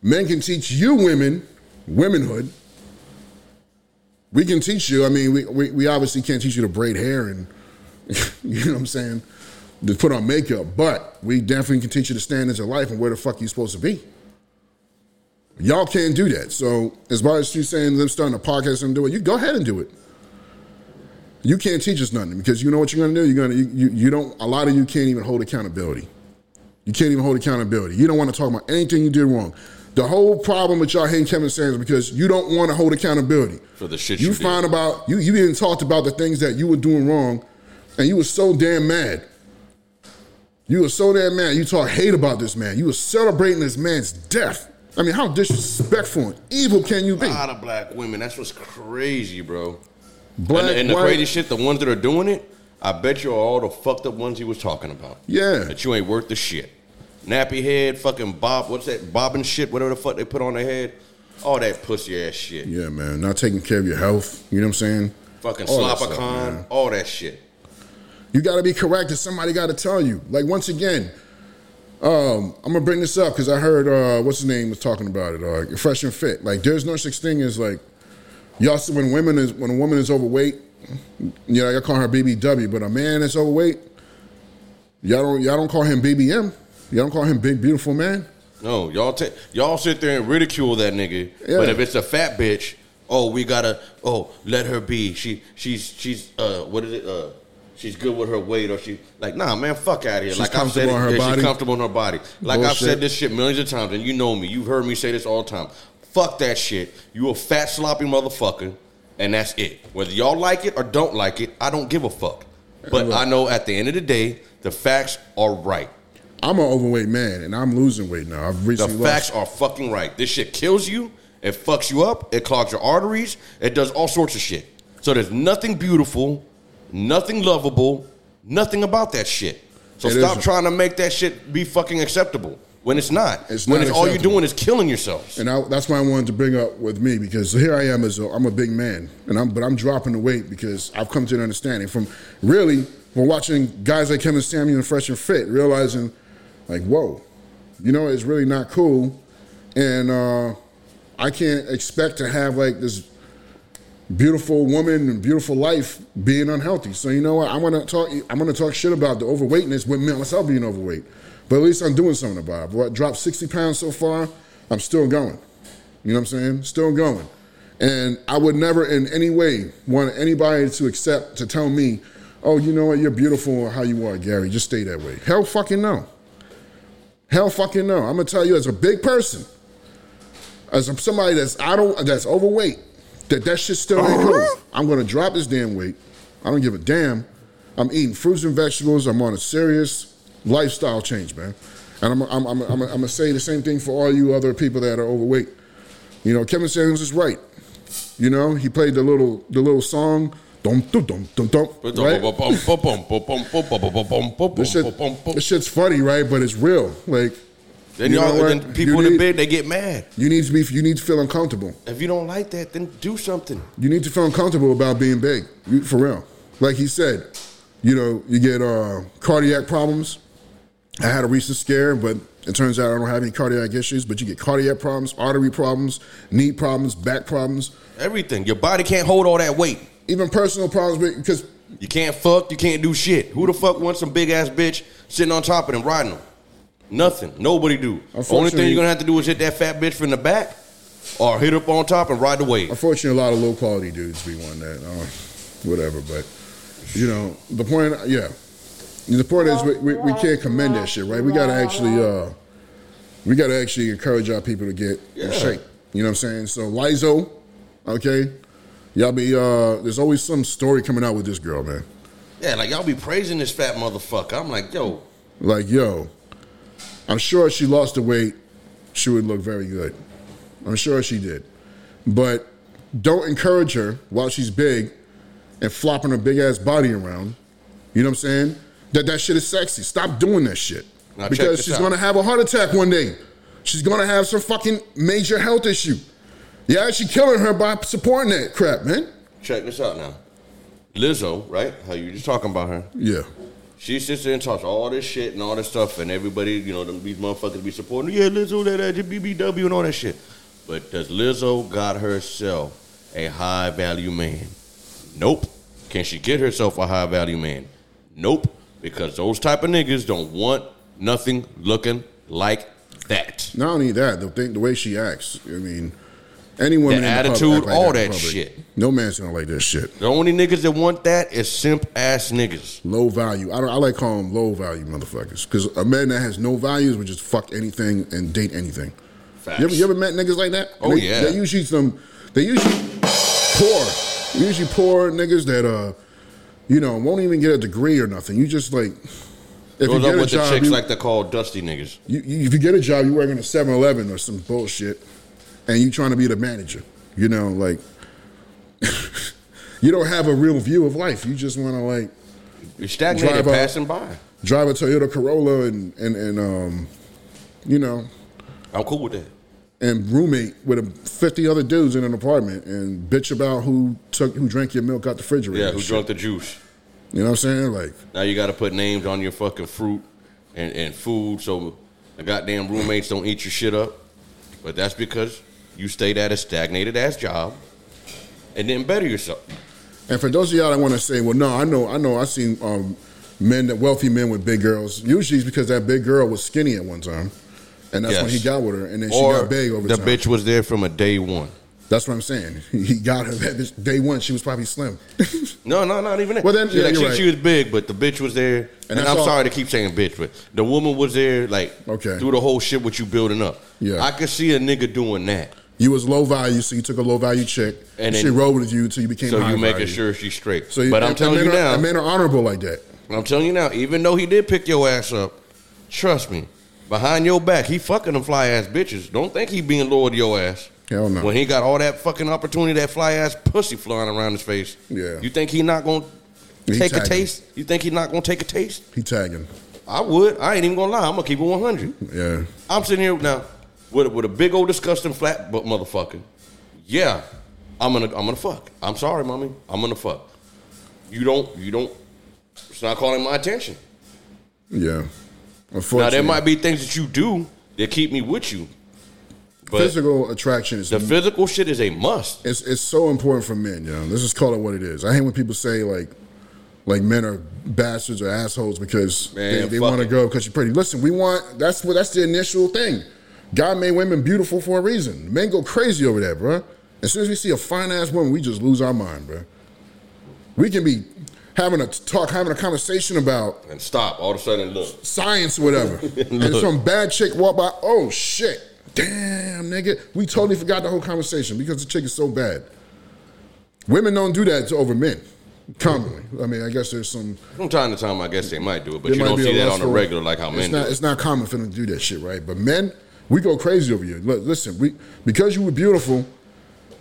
Men can teach you women womanhood. We can teach you. I mean, we, we, we obviously can't teach you to braid hair and [laughs] you know what I'm saying, to put on makeup, but we definitely can teach you the standards of life and where the fuck you're supposed to be. Y'all can't do that. So as far as you saying them starting a podcast and do it, you go ahead and do it. You can't teach us nothing because you know what you're gonna do. You're gonna you, you, you don't. A lot of you can't even hold accountability. You can't even hold accountability. You don't want to talk about anything you did wrong. The whole problem with y'all hating Kevin Sanders because you don't want to hold accountability For the shit you, you did. find about you. You even talked about the things that you were doing wrong, and you were so damn mad. You were so damn mad. You talk hate about this man. You were celebrating this man's death. I mean, how disrespectful and evil can you be? A lot of black women. That's what's crazy, bro. Black, and and the white- crazy shit, the ones that are doing it, I bet you are all the fucked up ones he was talking about. Yeah. That you ain't worth the shit. Nappy head, fucking bob, what's that? Bobbing shit, whatever the fuck they put on their head. All that pussy ass shit. Yeah, man. Not taking care of your health. You know what I'm saying? Fucking All that slop stuff, con, man. all that shit. You got to be corrected. Somebody got to tell you. Like once again, um, I'm gonna bring this up because I heard uh, what's his name was talking about it. Uh, fresh and fit. Like there's no such thing as like y'all. see When women is when a woman is overweight, you know, y'all call her BBW, but a man that's overweight, y'all don't y'all don't call him BBM. Y'all don't call him big beautiful man. No, y'all y'all sit there and ridicule that nigga. Yeah. But if it's a fat bitch, oh, we gotta, oh, let her be. She, she's, she's, uh, what is it? Uh, she's good with her weight, or she, like, nah, man, fuck out of here. She's like I've said, comfortable in her yeah, body? she's comfortable in her body. Like I've said this shit millions of times, and you know me. You've heard me say this all the time. Fuck that shit. You a fat sloppy motherfucker, and that's it. Whether y'all like it or don't like it, I don't give a fuck. But. I know at the end of the day, the facts are right. I'm an overweight man and I'm losing weight now. I've The facts lost. are fucking right. This shit kills you. It fucks you up. It clogs your arteries. It does all sorts of shit. So there's nothing beautiful, nothing lovable, nothing about that shit. So It stop isn't. trying to make that shit be fucking acceptable when it's not. It's when not it's all you're doing is killing yourselves. And I, that's why I wanted to bring up with me because here I am as a, I'm a big man, and I'm but I'm dropping the weight because I've come to an understanding from really from watching guys like Kevin Samuel and Fresh and Fit, realizing like whoa, you know it's really not cool, and uh, I can't expect to have like this beautiful woman and beautiful life being unhealthy. So you know what? I'm gonna talk. I'm gonna talk shit about the overweightness with myself being overweight. But at least I'm doing something about it. What dropped 60 pounds so far? I'm still going. You know what I'm saying? Still going. And I would never in any way want anybody to accept to tell me, oh, you know what, you're beautiful how you are, Gary. Just stay that way. Hell fucking no. Hell fucking no. I'm gonna tell you as a big person, as somebody that's I don't that's overweight, that that shit still ain't uh-huh. cool. I'm gonna drop this damn weight. I don't give a damn. I'm eating fruits and vegetables. I'm on a serious lifestyle change, man. And I'm I'm I'm, I'm, I'm gonna say the same thing for all you other people that are overweight. You know, Kevin Samuels is right. You know, he played the little the little song. Dum dum dum dum dum. Right? This shit, this shit's funny, right? But it's real. Like Then you y'all, know then people You in the bed they get mad. You need to be. You need to feel uncomfortable. If you don't like that, then do something. You need to feel uncomfortable about being big. You, for real. Like he said, you know, you get uh, cardiac problems. I had a recent scare, but it turns out I don't have any cardiac issues. But you get cardiac problems, artery problems, knee problems, back problems, Everything. Your body can't hold all that weight. even personal problems because You can't fuck. You can't do shit. Who the fuck wants some big ass bitch sitting on top of them riding them? Nothing. Nobody do. Only thing you're gonna have to do is hit that fat bitch from the back, or hit up on top and ride the wave. unfortunately, a lot of low quality dudes be one that, uh, whatever. But you know, the point, yeah, the point is we, we, we can't commend that shit, right? We gotta actually, uh, we gotta actually encourage our people to get in Yeah. shape. You know what I'm saying? So Lizzo, okay, y'all be. uh There's always some story coming out with this girl, man. Yeah, like y'all be praising this fat motherfucker. I'm like, yo, Like, yo, I'm sure if she lost the weight. She would look very good. I'm sure she did. But don't encourage her while she's big and flopping her big ass body around. You know what I'm saying? That that shit is sexy. Stop doing that shit. Now because she's out. gonna have a heart attack one day. She's gonna have some fucking major health issue. Yeah, she killing her by supporting that crap, man. check this out now. Lizzo, right? How you just talking about her? Yeah. She sits there and talks all this shit and all this stuff, and everybody, you know, them, these motherfuckers be supporting. Yeah, Lizzo, that, that BBW and all that shit. But does Lizzo got herself a high value man? Nope. Can she get herself a high value man? Nope. Because those type of niggas don't want nothing looking like that. Not only that, the thing, the way she acts. I mean, Any woman The in the attitude, act all that public. shit. No man's gonna like this shit. The only niggas that want that is simp ass niggas. Low value. I don't. I like calling them low value motherfuckers because a man that has no values would just fuck anything and date anything. Facts. You ever, you ever met niggas like that? Oh, they, yeah. They usually some. They usually poor. Usually poor niggas that uh, you know, won't even get a degree or nothing. You just like. If you get up a with the job, chicks you, like they call dusty niggas. you, you, if you get a job, you're working at 7-Eleven or some bullshit, and you trying to be the manager. You know, like [laughs] you don't have a real view of life. You just want to like You're stagnated, passing by. drive a Toyota Corolla and and and um, you know, I'm cool with that. and roommate with a, fifty other dudes in an apartment and bitch about who took who drank your milk out the refrigerator. Yeah, who shit. drunk the juice? You know what I'm saying? Like, Now you got to put names on your fucking fruit and, and food so the goddamn roommates don't eat your shit up. But that's because you stayed at a stagnated ass job and didn't better yourself. and for those of y'all that want to say, well, no, I know, I know, I've seen um, men that wealthy men with big girls. Usually, it's because that big girl was skinny at one time, and that's when he got with her, and then she got big over the time. The bitch was there from a day one. That's what I'm saying. [laughs] He got her that day one. She was probably slim. [laughs] No, no, not even that. Well, then, she, yeah, like, she, right. she was big, but the bitch was there. And, that's I'm all- sorry to keep saying bitch, but the woman was there, like, Okay. through the whole shit what you building up. Yeah. I could see a nigga doing that. You was low value, so you took a low value chick, And and then- she rolled with you until you became So high you making value. sure she's straight. So you, but I'm telling you are, now, men are honorable like that. I'm telling you now, even though he did pick your ass up, trust me, behind your back, he fucking them fly ass bitches. Don't think he being loyal to your ass. Hell no. When he got all that fucking opportunity, that fly ass pussy flying around his face. Yeah. You think he not gonna He take a taste? You think he not gonna take a taste? He tagging. I would. I ain't even gonna lie. I'm gonna keep it 100. Yeah. I'm sitting here now with a, with a big old disgusting flat butt motherfucker. Yeah, I'm gonna I'm gonna fuck. I'm sorry, mommy. I'm gonna fuck. You don't you don't. It's not calling my attention. Yeah. Now there might be things that you do that keep me with you, but physical attraction is the physical shit is a must. it's it's so important for men, yo. Let's just call it what it is. I hate when people say like like men are bastards or assholes because Man, they, they want to go because you're pretty. Listen, we want that's what that's the initial thing. God made women beautiful for a reason. Men go crazy over that, bro. As soon as we see a fine ass woman, we just lose our mind, bro. We can be having a talk, having a conversation about And stop. All of a sudden, look. science or whatever. [laughs] and some bad chick walk by, oh shit. Damn, nigga. We totally forgot the whole conversation because the chick is so bad. Women don't do that to over men. Commonly. I mean, I guess there's some From time to time, I guess they might do it, but you don't see that on lustful- regular like how it's men not, do. It's not common for them to do that shit, right? But men, we go crazy over you. Look, listen, we because you were beautiful,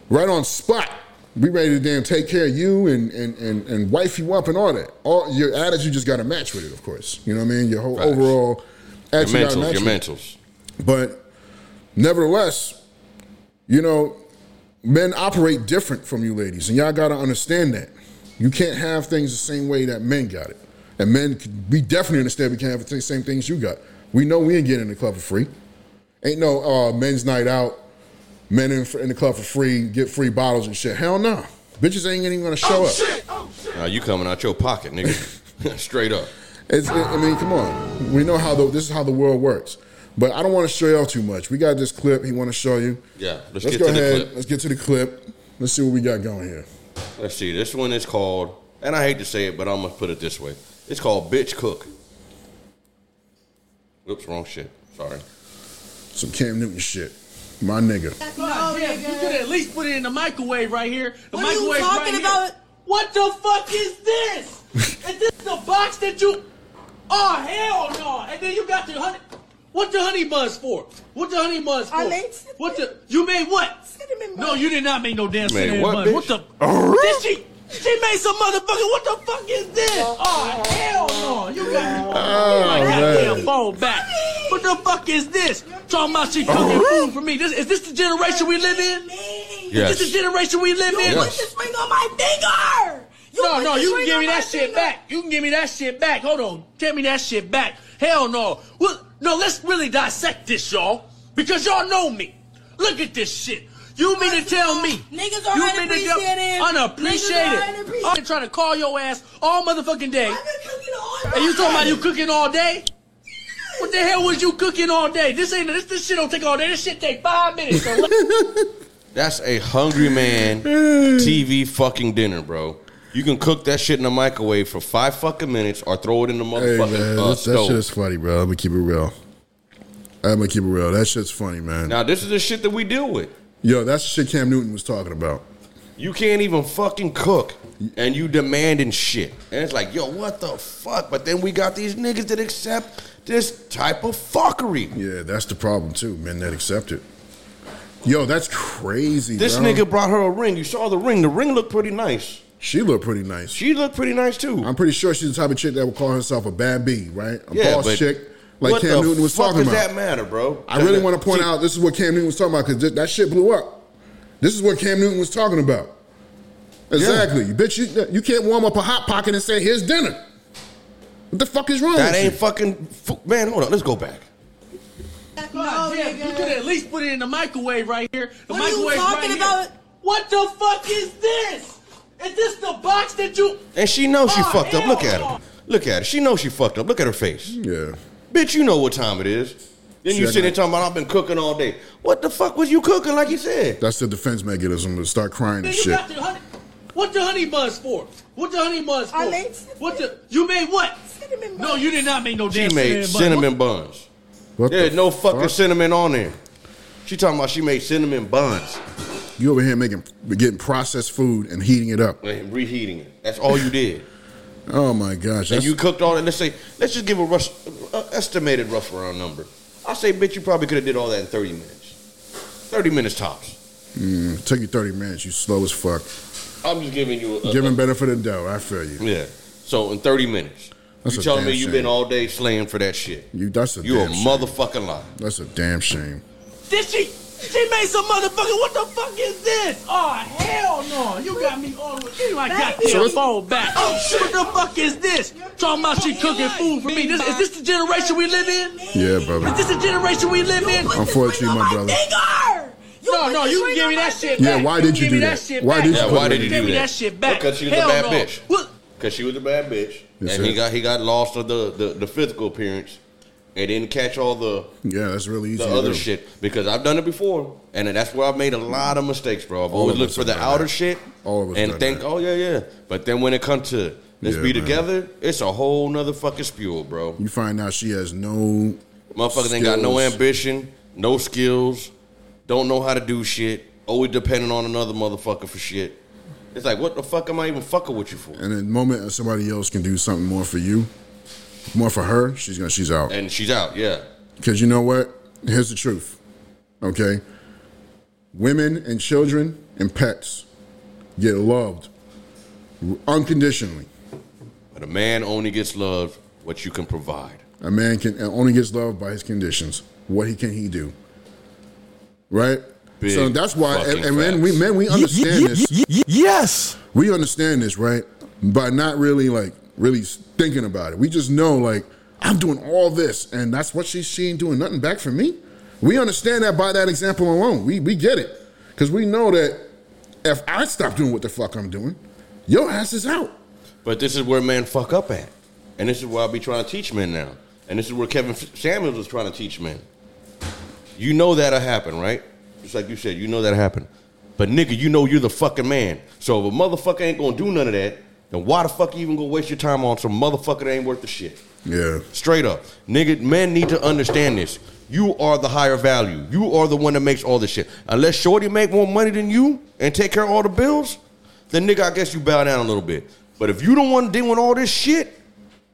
right on spot. We ready to damn take care of you and and and, and wife you up and all that. All your attitude just got to match with it, of course. You know what I mean? Your whole Facts. overall Your attitude gotta mentals, your mentals. But nevertheless, you know, men operate different from you ladies, and y'all gotta understand that. You can't have things the same way that men got it. And men, we definitely understand we can't have the same things you got. We know we ain't getting in the club for free. Ain't no uh, men's night out, men in, in the club for free, get free bottles and shit. Hell no. Bitches ain't even gonna show up. Now you coming out your pocket, nigga. [laughs] [laughs] Straight up. It's, it, I mean, come on. We know how the, this is how the world works. But I don't want to show y'all too much. We got this clip he want to show you. Yeah, let's Let's get go to the ahead. clip. Let's get to the clip. Let's see what we got going here. Let's see. This one is called, and I hate to say it, but I'm gonna put it this way. It's called Bitch Cook. Oops, wrong shit. Sorry. Some Cam Newton shit. My nigga. God damn, you oh, could at least put it in the microwave right here. The What are you microwave talking right about? Here. What the fuck is this? [laughs] is this the box that you? Oh hell no! And then you got the honey. What the honey buzz for? What the honey buzz for? I made what the? You made what? Cinnamon No, you did not make no damn Made cinnamon what, bun. bitch? What the? Did she? She made some motherfucker. What the fuck is this? Oh hell no! You got me. Oh, my man. goddamn phone back. What the fuck is this? Talking about she cooking oh. food for me. This, is this the generation we live in? Yes. Is this the generation we live in? You put this ring on my finger. You No, no, you can give me that shit finger. back. You can give me that shit back. Hold on. Tell me that shit back. Hell no. Well, no, let's really dissect this, y'all. Because y'all know me. Look at this shit. You mean to First of tell all, me niggas are you mean to tell- unappreciated? Niggas are unappreciative. I've been trying to call your ass all motherfucking day. I've been cooking all And you talking about you cooking all day? What the hell was you cooking all day? This ain't this this shit don't take all day. This shit take five minutes. So [laughs] That's a hungry man TV fucking dinner, bro. You can cook that shit in the microwave for five fucking minutes or throw it in the Hey motherfucking man, uh, that, that stove. shit is funny, bro. Let me keep it real. I'm gonna keep it real. That shit's funny, man. now, this is the shit that we deal with. Yo, that's the shit Cam Newton was talking about. You can't even fucking cook, and you demanding shit. And it's like, yo, what the fuck? But then we got these niggas that accept this type of fuckery. Yeah, that's the problem too. Men that accept it. Yo, that's crazy. This bro. nigga brought her a ring. You saw the ring. The ring looked pretty nice. she looked pretty nice. She looked pretty nice too. I'm pretty sure she's the type of chick that would call herself a bad bee, right? A yeah, boss chick, like Cam Newton was talking fuck talking does about. that matter, bro? I really want to point See, out this is what Cam Newton was talking about because that shit blew up. This is what Cam Newton was talking about. Exactly, bitch. You, you can't warm up a hot pocket and say, "Here's dinner." What the fuck is wrong? That with ain't you? fucking fu- man. Hold on, let's go back. God damn, oh, you could at least put it in the microwave right here. The What are you microwave talking right about? Here. What the fuck is this? Is this the box that you? And she knows she Oh, fucked up. Look at no. her. Look at her. She knows she fucked up. Look at her face. Yeah, Bitch, you know what time it is. Then you Shut sitting there talking about I've been cooking all day. What the fuck was you cooking like you said? that's the defense mechanism to start crying and Then you shit. got the honey. What the honey buns for? What the honey buns for? I made what the? You made what? Cinnamon No, buns. you did not make no She damn made cinnamon, cinnamon buns. buns. What There's the no fucking fuck? cinnamon on there. She talking about she made cinnamon buns You over here making getting processed food and heating it up. and reheating it. That's all you did. Oh my gosh, and that's, you cooked all that. Let's say, let's just give a rough, uh, estimated rough round number. I say, bitch, you probably could have did all that in 30 minutes. 30 minutes tops. mm, it took you thirty minutes. You slow as fuck. I'm just giving you a, Giving benefit of the doubt. I feel you. Yeah. So in 30 minutes, That's you a telling me you've been all day slaying for that shit. You that's a You a damn shame. motherfucking lie. That's a damn shame. Did she? She made some motherfucking. What the fuck is this? Oh hell no! You got me all the way. Give me my goddamn phone back. Oh shit! What the fuck is this? Talking about she cooking food for me. This, is this the generation we live in? Yeah, brother. Is this the generation we live in? Unfortunately, my brother. Finger! You No, no, you can give me that shit finger. Yeah, why did can you give do me that? that shit Why did you Yeah, why did you Give do me that? that shit back. Because she was Hell a bad no. bitch. Because she was a bad bitch. Yes, and he got he got lost of the, the, the physical appearance and didn't catch all the, Yeah, that's really easy. the other do. shit. Because I've done it before. And that's where I've made a lot of mistakes, bro. I've All always looked for the outer that. shit All of us and think, that. oh yeah, yeah. But then when it comes to let's Yeah, be man. together, it's a whole nother fucking spew, bro. You find out she has no. Motherfuckers ain't got no ambition, no skills, don't know how to do shit, always depending on another motherfucker for shit. It's like, what the fuck am I even fucking with you for? And the moment somebody else can do something more for you, more for her, she's gonna she's out. And she's out, yeah. Because you know what? Here's the truth. Okay? Women and children and pets get loved unconditionally. But a man only gets loved what you can provide. A man can only gets loved by his conditions. What he can he do? Right? Big so that's why and, fucking and men we men we understand this. Yes. we understand this, right? By not really like really thinking about it. We just know like I'm doing all this, and that's what she's seeing doing nothing back for me. We understand that by that example alone. We we get it because we know that if I stop doing what the fuck I'm doing, your ass is out. But this is where men fuck up at. And this is where I'll be trying to teach men now. And this is where Kevin Samuels is trying to teach men. You know that'll happen, right? Just like you said, you know that'll happen. But nigga, you know you're the fucking man. So if a motherfucker ain't gonna do none of that, then why the fuck you even gonna waste your time on some motherfucker that ain't worth the shit? Yeah, Straight up. Nigga, men need to understand this. You are the higher value. You are the one that makes all this shit. Unless Shorty make more money than you and take care of all the bills, then nigga, I guess you bow down a little bit. But if you don't want to deal with all this shit,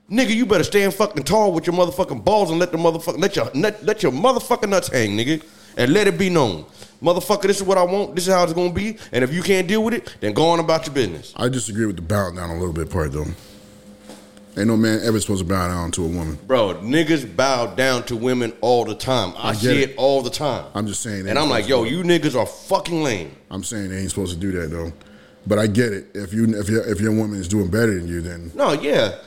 nigga, you better stand fucking tall with your motherfucking balls and let the motherfucker let your nut, let your motherfucking nuts hang, nigga, and let it be known, motherfucker. This is what I want. This is how it's gonna be. And if you can't deal with it, then go on about your business. I disagree with the bow down a little bit part though. Ain't no man ever supposed to bow down to a woman. Bro, niggas bow down to women all the time. I, I see it. it. all the time. I'm just saying. and I'm like, yo, you niggas are fucking lame. I'm saying they ain't supposed to do that though. But I get it. If you if your if your woman is doing better than you, then No, yeah.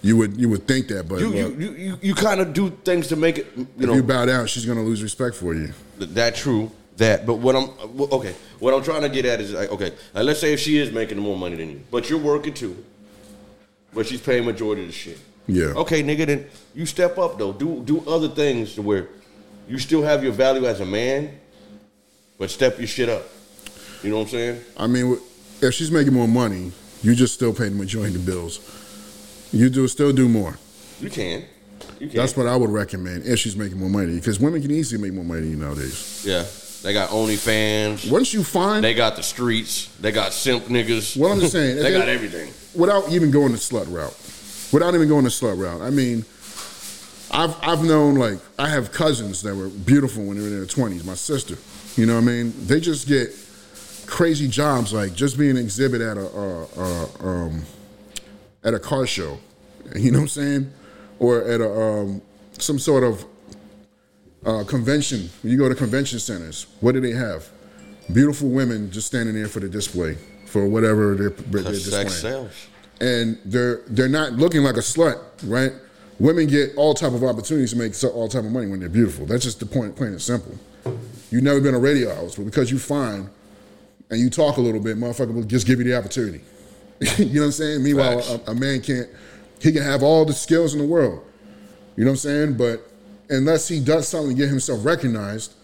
you would you would think that. But You look, you, you, you, you kind of do things to make it, you if know, you bow down, she's gonna lose respect for you. that true. That, but what I'm okay. What I'm trying to get at is like, okay. Like, let's say if she is making more money than you, but you're working too, but she's paying majority of the shit. Yeah. Okay, nigga, then you step up though. Do do other things to where you still have your value as a man, but step your shit up. You know what I'm saying? I mean, if she's making more money, you just still pay the majority of the bills. You do still do more. You can. You can. That's what I would recommend if she's making more money because women can easily make more money nowadays. yeah. They got OnlyFans. Once you find, They got the streets. They got simp niggas. What I'm just saying, [laughs] they if got everything. without even going the slut route, without even going the slut route, I mean, I've I've known like I have cousins that were beautiful when they were in their twenties. My sister, you know what I mean? They just get crazy jobs like just being an exhibit at a uh, uh, um, at a car show, you know what I'm saying, or at a um, some sort of uh, convention. When you go to convention centers, what do they have? Beautiful women just standing there for the display for whatever they're, they're displaying sex sells. and they're they're not looking like a slut, right? Women get all type of opportunities to make all type of money when they're beautiful. That's just the point, plain and simple. You've never been a radio host, but because you fine and you talk a little bit, motherfucker will just give you the opportunity. [laughs] you know what I'm saying? Meanwhile, a, a man can't. He can have all the skills in the world. You know what I'm saying? But unless he does something to get himself recognized,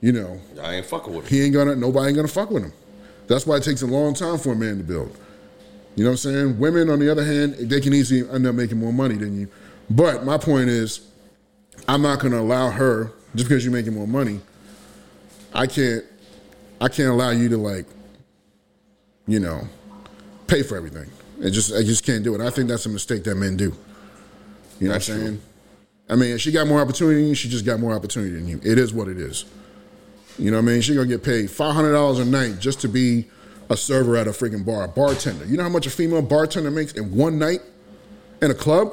you know, I ain't fucking with him. he ain't gonna nobody ain't gonna fuck with him. That's why it takes a long time for a man to build. You know what I'm saying? Women, on the other hand, they can easily end up making more money than you. But my point is, I'm not gonna allow her just because you're making more money. I can't, I can't allow you to like, you know, pay for everything. It just, I just can't do it. I think that's a mistake that men do. You know That's what I'm true. I mean, if she got more opportunity she just got more opportunity than you. It is what it is. You know what I mean? She gonna get paid five hundred dollars a night just to be a server at a freaking bar, a bartender. You know how much a female bartender makes in one night in a club?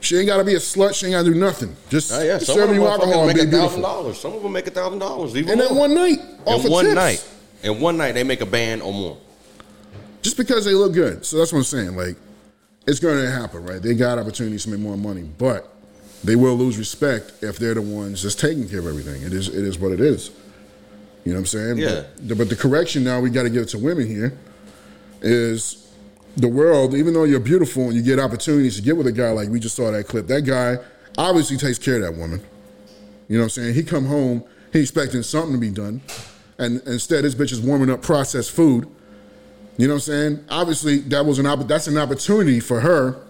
She ain't gotta be a slut. She ain't gotta do nothing. Just Oh, yeah, some of serving them you alcohol and make be beautiful. dollars. Some of them make a thousand dollars. Even And more. one night, off in one tips. night, in one night, they make a band or more. just because they look good. So that's what I'm saying. Like, it's going to happen, right? They got opportunities to make more money, but they will lose respect if they're the ones just taking care of everything. It is, it is what it is. You know what I'm saying? Yeah. But, but the correction now we got to give it to women here is the world. Even though you're beautiful and you get opportunities to get with a guy like we just saw that clip, that guy obviously takes care of that woman. You know what I'm saying? He come home, he expecting something to be done, and instead this bitch is warming up processed food. You know what I'm saying? Obviously, that was an opp- that's an opportunity for her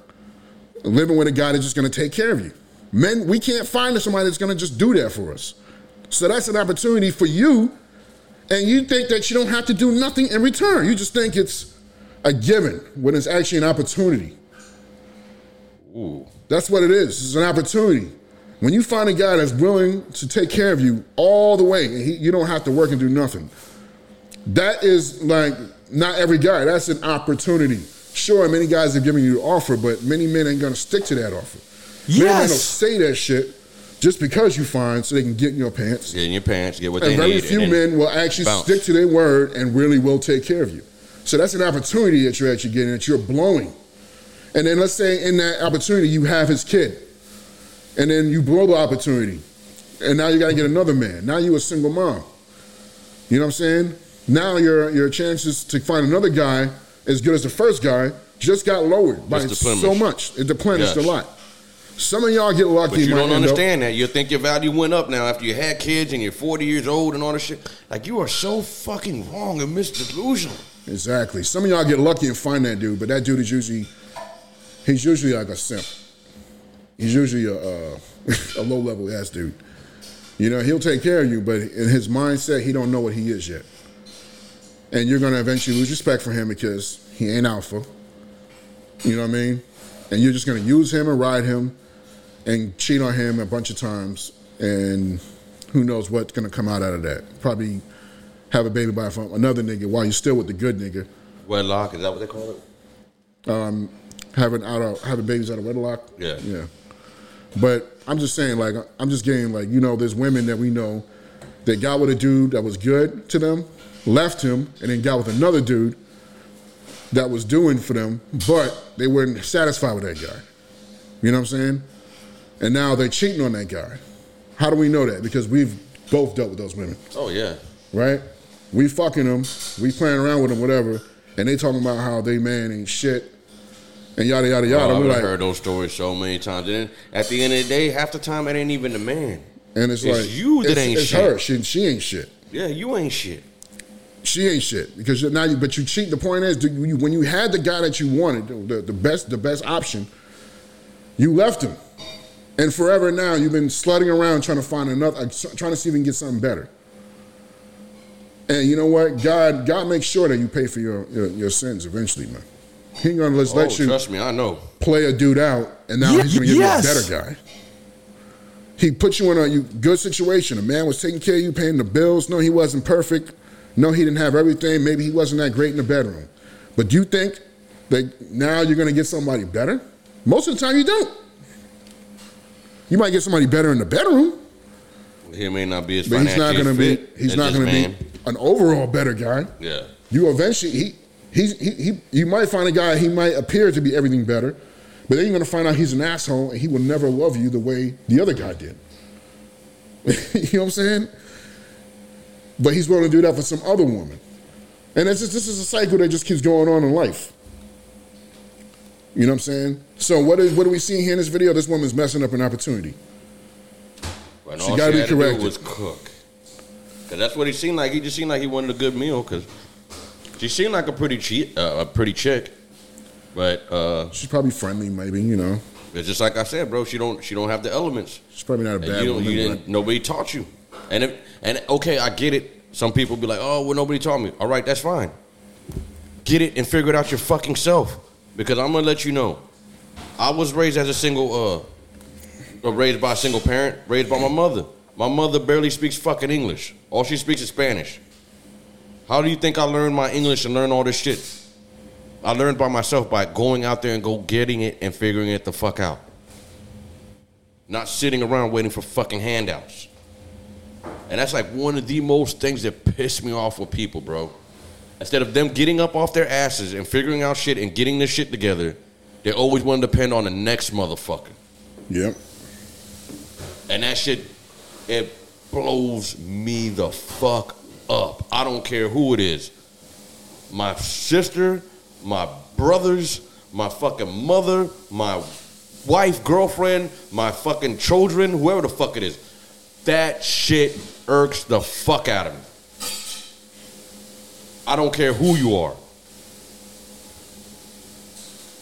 living with a guy that's just going to take care of you. Men, we can't find somebody that's going to just do that for us. So that's an opportunity for you, and you think that you don't have to do nothing in return. You just think it's a given when it's actually an opportunity. Ooh. That's what it is. It's an opportunity. When you find a guy that's willing to take care of you all the way, and he, you don't have to work and do nothing, that is like not every guy. That's an opportunity. Sure, many guys have given you the offer, but many men ain't gonna stick to that offer. Men don't say that shit just because you find so they can get in your pants. Get in your pants, get what. And they very need. few and men will actually bounce. stick to their word and really will take care of you. So that's an opportunity that you're actually getting that you're blowing. And then let's say in that opportunity you have his kid, and then you blow the opportunity, and now you got to get another man. Now you're a single mom. You know what I'm saying? Now your your chances to find another guy as good as the first guy just got lowered by so much. It deplenished Yes. a lot. Some of y'all get lucky. But you don't understand that. You think your value went up now after you had kids and you're 40 years old and all this shit. Like you are so fucking wrong and misdelusional. Exactly. Some of y'all get lucky and find that dude, but that dude is usually he's usually like a simp. He's usually a uh, [laughs] a low level ass dude. You know, he'll take care of you, but in his mindset, he don't know what he is yet. And you're gonna eventually lose respect for him because he ain't alpha. You know what I mean? And you're just gonna use him and ride him and cheat on him a bunch of times, and who knows what's gonna come out out of that? Probably have a baby by another nigga while you're still with the good nigga. Wedlock, is that what they call it? Um, having out of having babies out of wedlock. Yeah. yeah. But I'm just saying, like, I'm just getting like, you know, there's women that we know that got with a dude that was good to them, left him, and then got with another dude that was doing for them, but they weren't satisfied with that guy. You know what I'm saying? And now they're cheating on that guy. How do we know that? Because we've both dealt with those women Oh, yeah. right? We fucking them, we playing around with them, whatever, and they talking about how they man ain't shit, and yada yada yada. Oh, We're I've like, heard those stories so many times. And then at the end of the day, half the time it ain't even the man. and it's, it's like you that it's, ain't it's shit. her. She, she ain't shit. Yeah, you ain't shit. She ain't shit because you're now. You, but you cheat. The point is, do you, when you had the guy that you wanted, the, the best, the best option, you left him, and forever now you've been slutting around trying to find another, uh, trying to see if you can get something better. And you know what? God, God makes sure that you pay for your your, your sins eventually, man. He ain't gonna just Oh, let you trust me, I know. play a dude out, and now Ye- he's gonna give yes. you a better guy. He put you in a you, good situation. A man was taking care of you, paying the bills. No, he wasn't perfect. No, he didn't have everything. Maybe he wasn't that great in the bedroom. But do you think that now you're gonna get somebody better? Most of the time, you don't. You might get somebody better in the bedroom, He may not be as but he's not financially gonna be. He's not gonna be an overall better guy. Yeah. You eventually he he's he, he you might find a guy he might appear to be everything better, but then you're gonna find out he's an asshole and he will never love you the way the other guy did. [laughs] you know what I'm saying? But he's willing to do that for some other woman. And it's just, this is a cycle that just keeps going on in life. You know what I'm saying? So what is what are we seeing here in this video? This woman's messing up an opportunity. But She gotta be had to corrected. do was cook. Cause that's what he seemed like. He just seemed like he wanted a good meal. Cause she seemed like a pretty cheat, uh, a pretty chick. But uh, She's probably friendly, maybe, you know. it's just like I said, bro. She don't. She don't have the elements. She's probably not a bad you woman. you nobody taught you. And if, and okay, I get it. Some people be like, oh, well, nobody taught me. All right, that's fine. Get it and figure it out your fucking self. Because I'm gonna let you know, I was raised as a single, uh, uh, raised by a single parent, raised by my mother. My mother barely speaks fucking English. All she speaks is Spanish. How do you think I learned my English and learned all this shit? I learned by myself by going out there and go getting it and figuring it the fuck out. Not sitting around waiting for fucking handouts. And that's like one of the most things that piss me off with people, bro. Instead of them getting up off their asses and figuring out shit and getting this shit together, they always want to depend on the next motherfucker. Yep. And that shit, it blows me the fuck up. I don't care who it is. My sister, my brothers, my fucking mother, my wife, girlfriend, my fucking children, whoever the fuck it is. That shit irks the fuck out of me. I don't care who you are.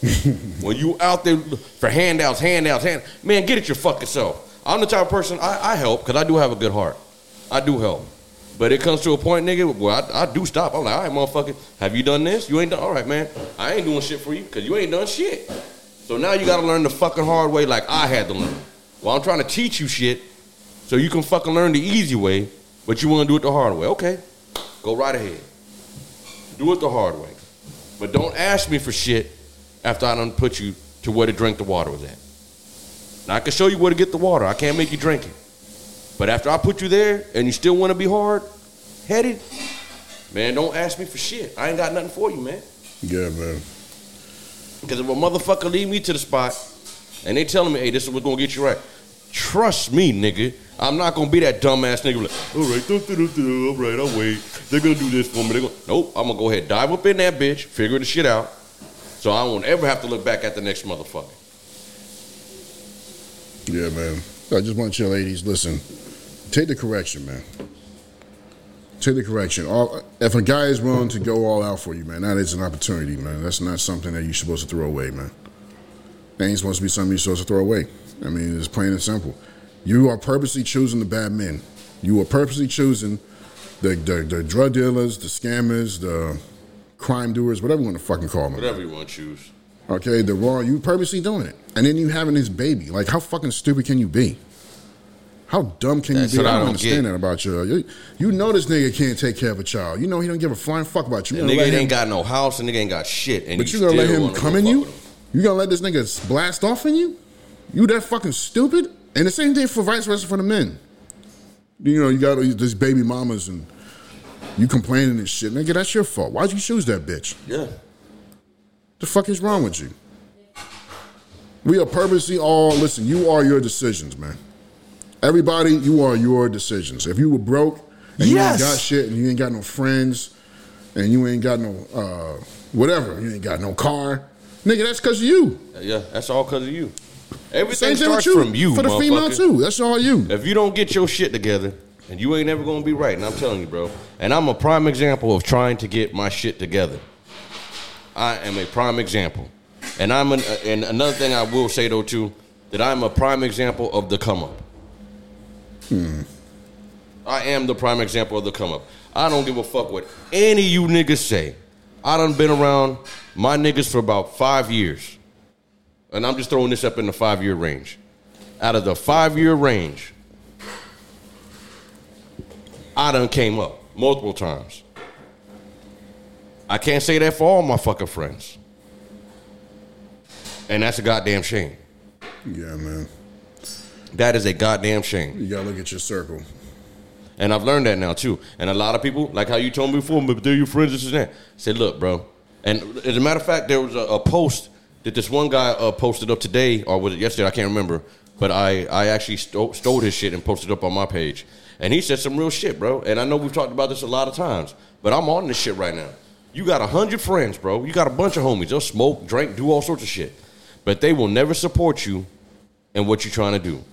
[laughs] when you out there for handouts, handouts, hand, man, get it your fucking self. I'm the type of person I, I help because I do have a good heart. I do help. But it comes to a point, nigga, where I, I do stop. I'm like, all right, motherfucker, have you done this? You ain't done. All right, man, I ain't doing shit for you because you ain't done shit. So now you got to learn the fucking hard way, like I had to learn. Well, I'm trying to teach you shit so you can fucking learn the easy way, but you want to do it the hard way. Okay, go right ahead. Do it the hard way. But don't ask me for shit after I done put you to where to drink the water was at. Now I can show you where to get the water. I can't make you drink it. But after I put you there and you still want to be hard headed, man, don't ask me for shit. I ain't got nothing for you, man. Yeah, man. Because if a motherfucker lead me to the spot and they telling me, hey, this is what's gonna get you right. Trust me, nigga. I'm not gonna be that dumbass nigga like, all right, do, do, do, all right, I'll wait. They're gonna do this for me. They're gonna, nope, I'm gonna go ahead, and dive up in that bitch, figure the shit out, so I won't ever have to look back at the next motherfucker. Yeah, man. I just want you ladies, listen, take the correction, man. Take the correction. All, if a guy is willing to go all out for you, man, that is an opportunity, man. That's not something that you're supposed to throw away, man. That ain't supposed to be something you're supposed to throw away. I mean, it's plain and simple. You are purposely choosing the bad men. You are purposely choosing the, the, the drug dealers, the scammers, the crime doers, whatever you want to fucking call them. Whatever you want to choose. Okay, the wrong. You purposely doing it, and then you having this baby. Like, how fucking stupid can you be? How dumb can That's you be? I I don't understand get. that about you. you. You know this nigga can't take care of a child. You know he don't give a flying fuck about you. You nigga ain't him, got no house and nigga ain't got shit. And but you gonna let him come in you? You gonna let this nigga blast off in you? You that fucking stupid? And the same thing for vice versa for the men. You know, you got these baby mamas and you complaining and shit. Nigga, that's your fault. Why'd you choose that bitch? Yeah. The fuck is wrong with you? We are purposely all listen. You are your decisions, man. Everybody, you are your decisions. If you were broke and you ain't got shit and you ain't got no friends and you ain't got no uh, whatever, you ain't got no car, nigga, that's because of you. Yeah, that's all because of you. Same Everything thing with starts you from you, for the female motherfucker. too. That's all you. If you don't get your shit together, And you ain't never gonna be right. And I'm telling you, bro. And I'm a prime example of trying to get my shit together. I am a prime example. And I'm an, and another thing I will say though too, that I'm a prime example of the come up. Hmm. I am the prime example of the come up. I don't give a fuck what any of you niggas say. I done been around my niggas for about five years. And I'm just throwing this up in the five year range. Out of the five year range, I done came up multiple times. I can't say that for all my fucking friends. And that's a goddamn shame. Yeah, man. That is a goddamn shame. You gotta look at your circle. And I've learned that now too. And a lot of people, like how you told me before, but they're your friends, this and that. Say, look, bro. And as a matter of fact, there was a, a post that this one guy uh, posted up today, or was it yesterday? I can't remember. But I, I actually stole, his shit and posted up on my page. And he said some real shit, bro. And I know we've talked about this a lot of times, but I'm on this shit right now. You got a hundred friends, bro. You got a bunch of homies. They'll smoke, drink, do all sorts of shit. But they will never support you in what you're trying to do.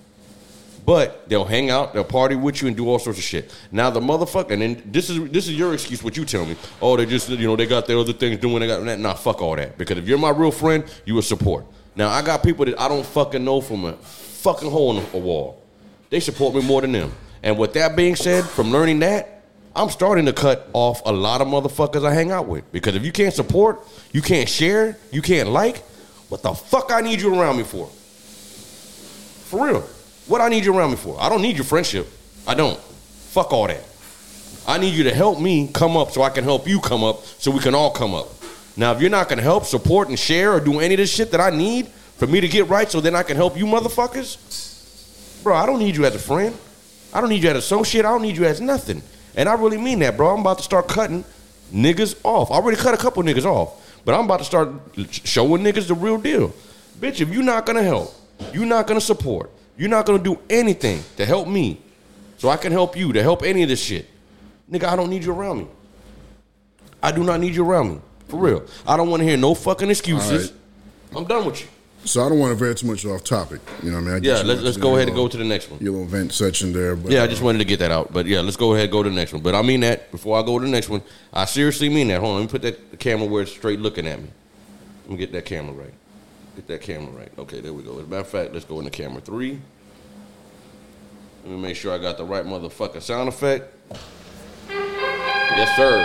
But they'll hang out, they'll party with you, and do all sorts of shit. Now the motherfucker, and then this is this is your excuse. What you tell me? Oh, they just you know they got their other things doing. They got that. Nah, fuck all that. Because if you're my real friend, you will support. Now I got people that I don't fucking know from a fucking hole in a wall. They support me more than them. And with that being said, from learning that, I'm starting to cut off a lot of motherfuckers I hang out with. Because if you can't support, you can't share, you can't like, what the fuck I need you around me for? For real. What I need you around me for? I don't need your friendship. I don't. Fuck all that. I need you to help me come up so I can help you come up so we can all come up. Now, if you're not gonna help, support, and share or do any of this shit that I need for me to get right so then I can help you motherfuckers, bro, I don't need you as a friend. I don't need you as an associate. I don't need you as nothing. And I really mean that, bro. I'm about to start cutting niggas off. I already cut a couple niggas off, but I'm about to start showing niggas the real deal. Bitch, if you're not gonna help, you're not gonna support, you're not gonna do anything to help me so I can help you, to help any of this shit, nigga, I don't need you around me. I do not need you around me. For real. I don't want to hear no fucking excuses. I'm done with you. So I don't want to veer too much off topic. You know what I mean? I Yeah, let's, let's go ahead and go to the next one. Your little vent section there. But, Yeah, I uh, just wanted to get that out. But yeah, let's go ahead and go to the next one. But I mean that before I go to the next one. I seriously mean that. Hold on, let me put that camera where it's straight looking at me. Let me get that camera right. Get that camera right. Okay, there we go. As a matter of fact, let's go into camera three. Let me make sure I got the right motherfucking sound effect. Yes, sir.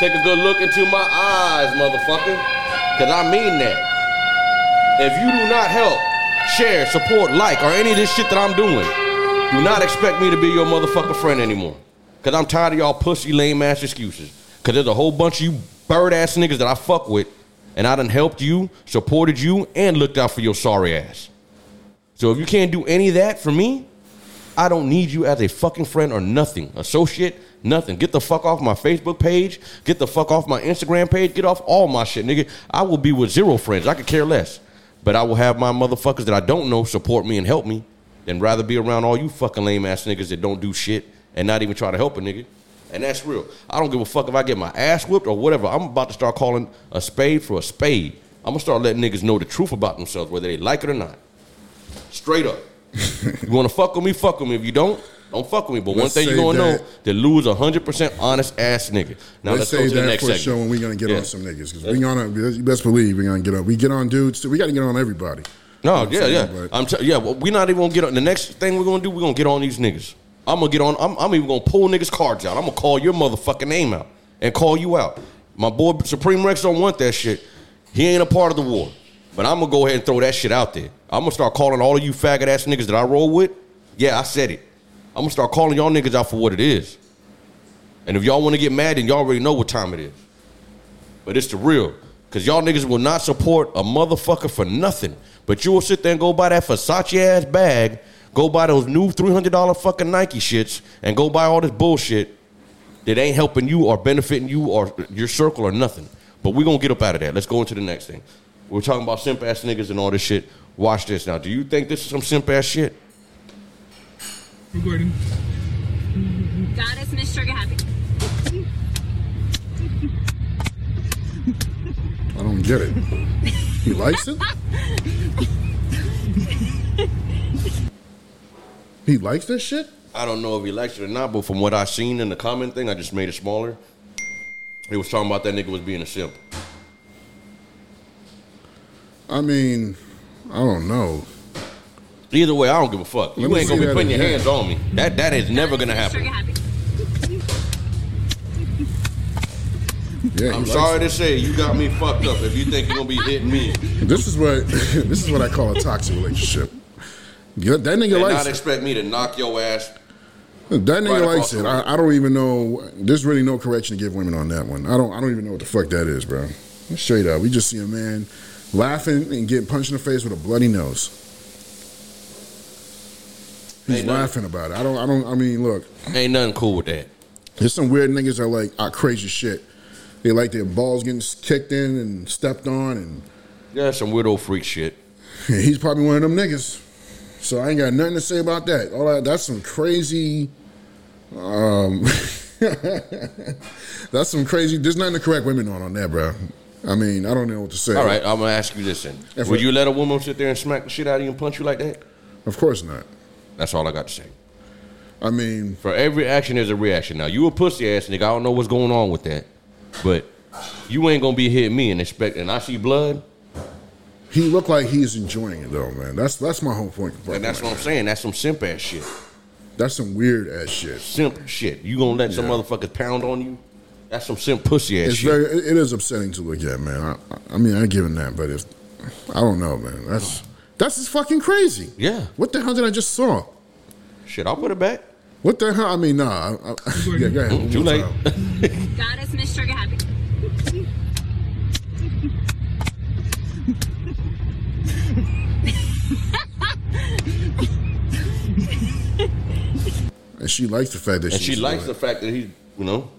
Take a good look into my eyes, motherfucker. Cause I mean that. If you do not help, share, support, like, or any of this shit that I'm doing, do not expect me to be your motherfucking friend anymore. Cause I'm tired of y'all pussy lame ass excuses. Cause there's a whole bunch of you bird ass niggas that I fuck with, and I done helped you, supported you, and looked out for your sorry ass. So if you can't do any of that for me, I don't need you as a fucking friend or nothing. Associate, nothing. Get the fuck off my Facebook page. Get the fuck off my Instagram page. Get off all my shit, nigga. I will be with zero friends. I could care less. But I will have my motherfuckers that I don't know support me and help me than rather be around all you fucking lame ass niggas that don't do shit and not even try to help a nigga. And that's real. I don't give a fuck if I get my ass whipped or whatever. I'm about to start calling a spade for a spade. I'm gonna start letting niggas know the truth about themselves, whether they like it or not. Straight up. you wanna fuck with me, fuck with me. If you don't, don't fuck with me. But one Let's thing you gonna know, that- that lose a hundred percent honest ass nigga. Now Let's, let's, go say to the that next for segment. show, and we're gonna get Yeah. on some niggas because we gonna. You best believe we're gonna get on. We get on dudes. Too. We got to get on everybody. No, You know yeah, yeah. saying? I'm t- yeah. Well, we're not even gonna get on. The next thing we're gonna do, we're gonna get on these niggas. I'm gonna get on. I'm, I'm even gonna pull niggas cards out. I'm gonna call your motherfucking name out and call you out. My boy Supreme Rex don't want that shit. He ain't a part of the war. But I'm gonna go ahead and throw that shit out there. I'm gonna start calling all of you faggot ass niggas that I roll with. Yeah, I said it. I'm gonna start calling y'all niggas out for what it is. And if y'all want to get mad, then y'all already know what time it is. But it's the real. Cause y'all niggas will not support a motherfucker for nothing. But you will sit there and go buy that Versace ass bag, go buy those new $300 fucking Nike shits, and go buy all this bullshit that ain't helping you or benefiting you or your circle or nothing. But we're gonna get up out of that. Let's go into the next thing. We're talking about simp ass niggas and all this shit. Watch this now. Do you think this is some simp ass shit? Recording. Goddess Miss Sugar Happy. I don't get it. He likes it. [laughs] He likes this shit. I don't know if he likes it or not, but from what I seen in the comment thing, I just made it smaller. He was talking about that nigga was being a simp. I mean, I don't know. Either way, I don't give a fuck. Let You ain't gonna be that putting your again. hands on me. That that is never gonna happen. Yeah, I'm sorry to say, you got me fucked up. If you think you're gonna be hitting me. This is what [laughs] this is what I call a toxic relationship. Yeah, that nigga and likes not it. expect me to knock your ass. That nigga right likes it. I. I don't even know. There's really no correction to give women on that one. I don't. I don't even know what the fuck that is, bro. Straight up, we just see a man laughing and getting punched in the face with a bloody nose. He's Ain't nothing- laughing about it. I don't. I don't. I mean, look. Ain't nothing cool with that. There's some weird niggas that are like are crazy shit. They like their balls getting kicked in and stepped on, and Yeah, some weirdo freak shit. [laughs] he's probably one of them niggas. So I ain't got nothing to say about that. All that that's some crazy. Um, [laughs] that's some crazy. There's nothing to correct women on on that, bro. I mean, I don't know what to say. All right, I'm gonna ask you this then. If Would you let a woman sit there and smack the shit out of you and punch you like that? Of course not. That's all I got to say. I mean, For every action, there's a reaction. Now, you a pussy ass nigga. I don't know what's going on with that. But you ain't gonna be hitting me and expect, and I see blood, he looked like he's enjoying it though, man. That's that's my whole point. and that's what I'm saying. That's some simp ass shit. That's some weird ass shit. Simp shit. You gonna let some Yeah. motherfuckers pound on you? That's some simp pussy ass It's shit. very. It it is upsetting to look at, man. I, I- I mean, I give him that, but if I don't know, man. That's that's just fucking crazy. Yeah. What the hell did I just saw? Shit, I'll put it back. What the hell? I mean, nah. I, I, [laughs] yeah, go ahead. Too late. time. Goddess Miss Trigger Happy. And she likes the fact that And she she's likes the fact that he, you know.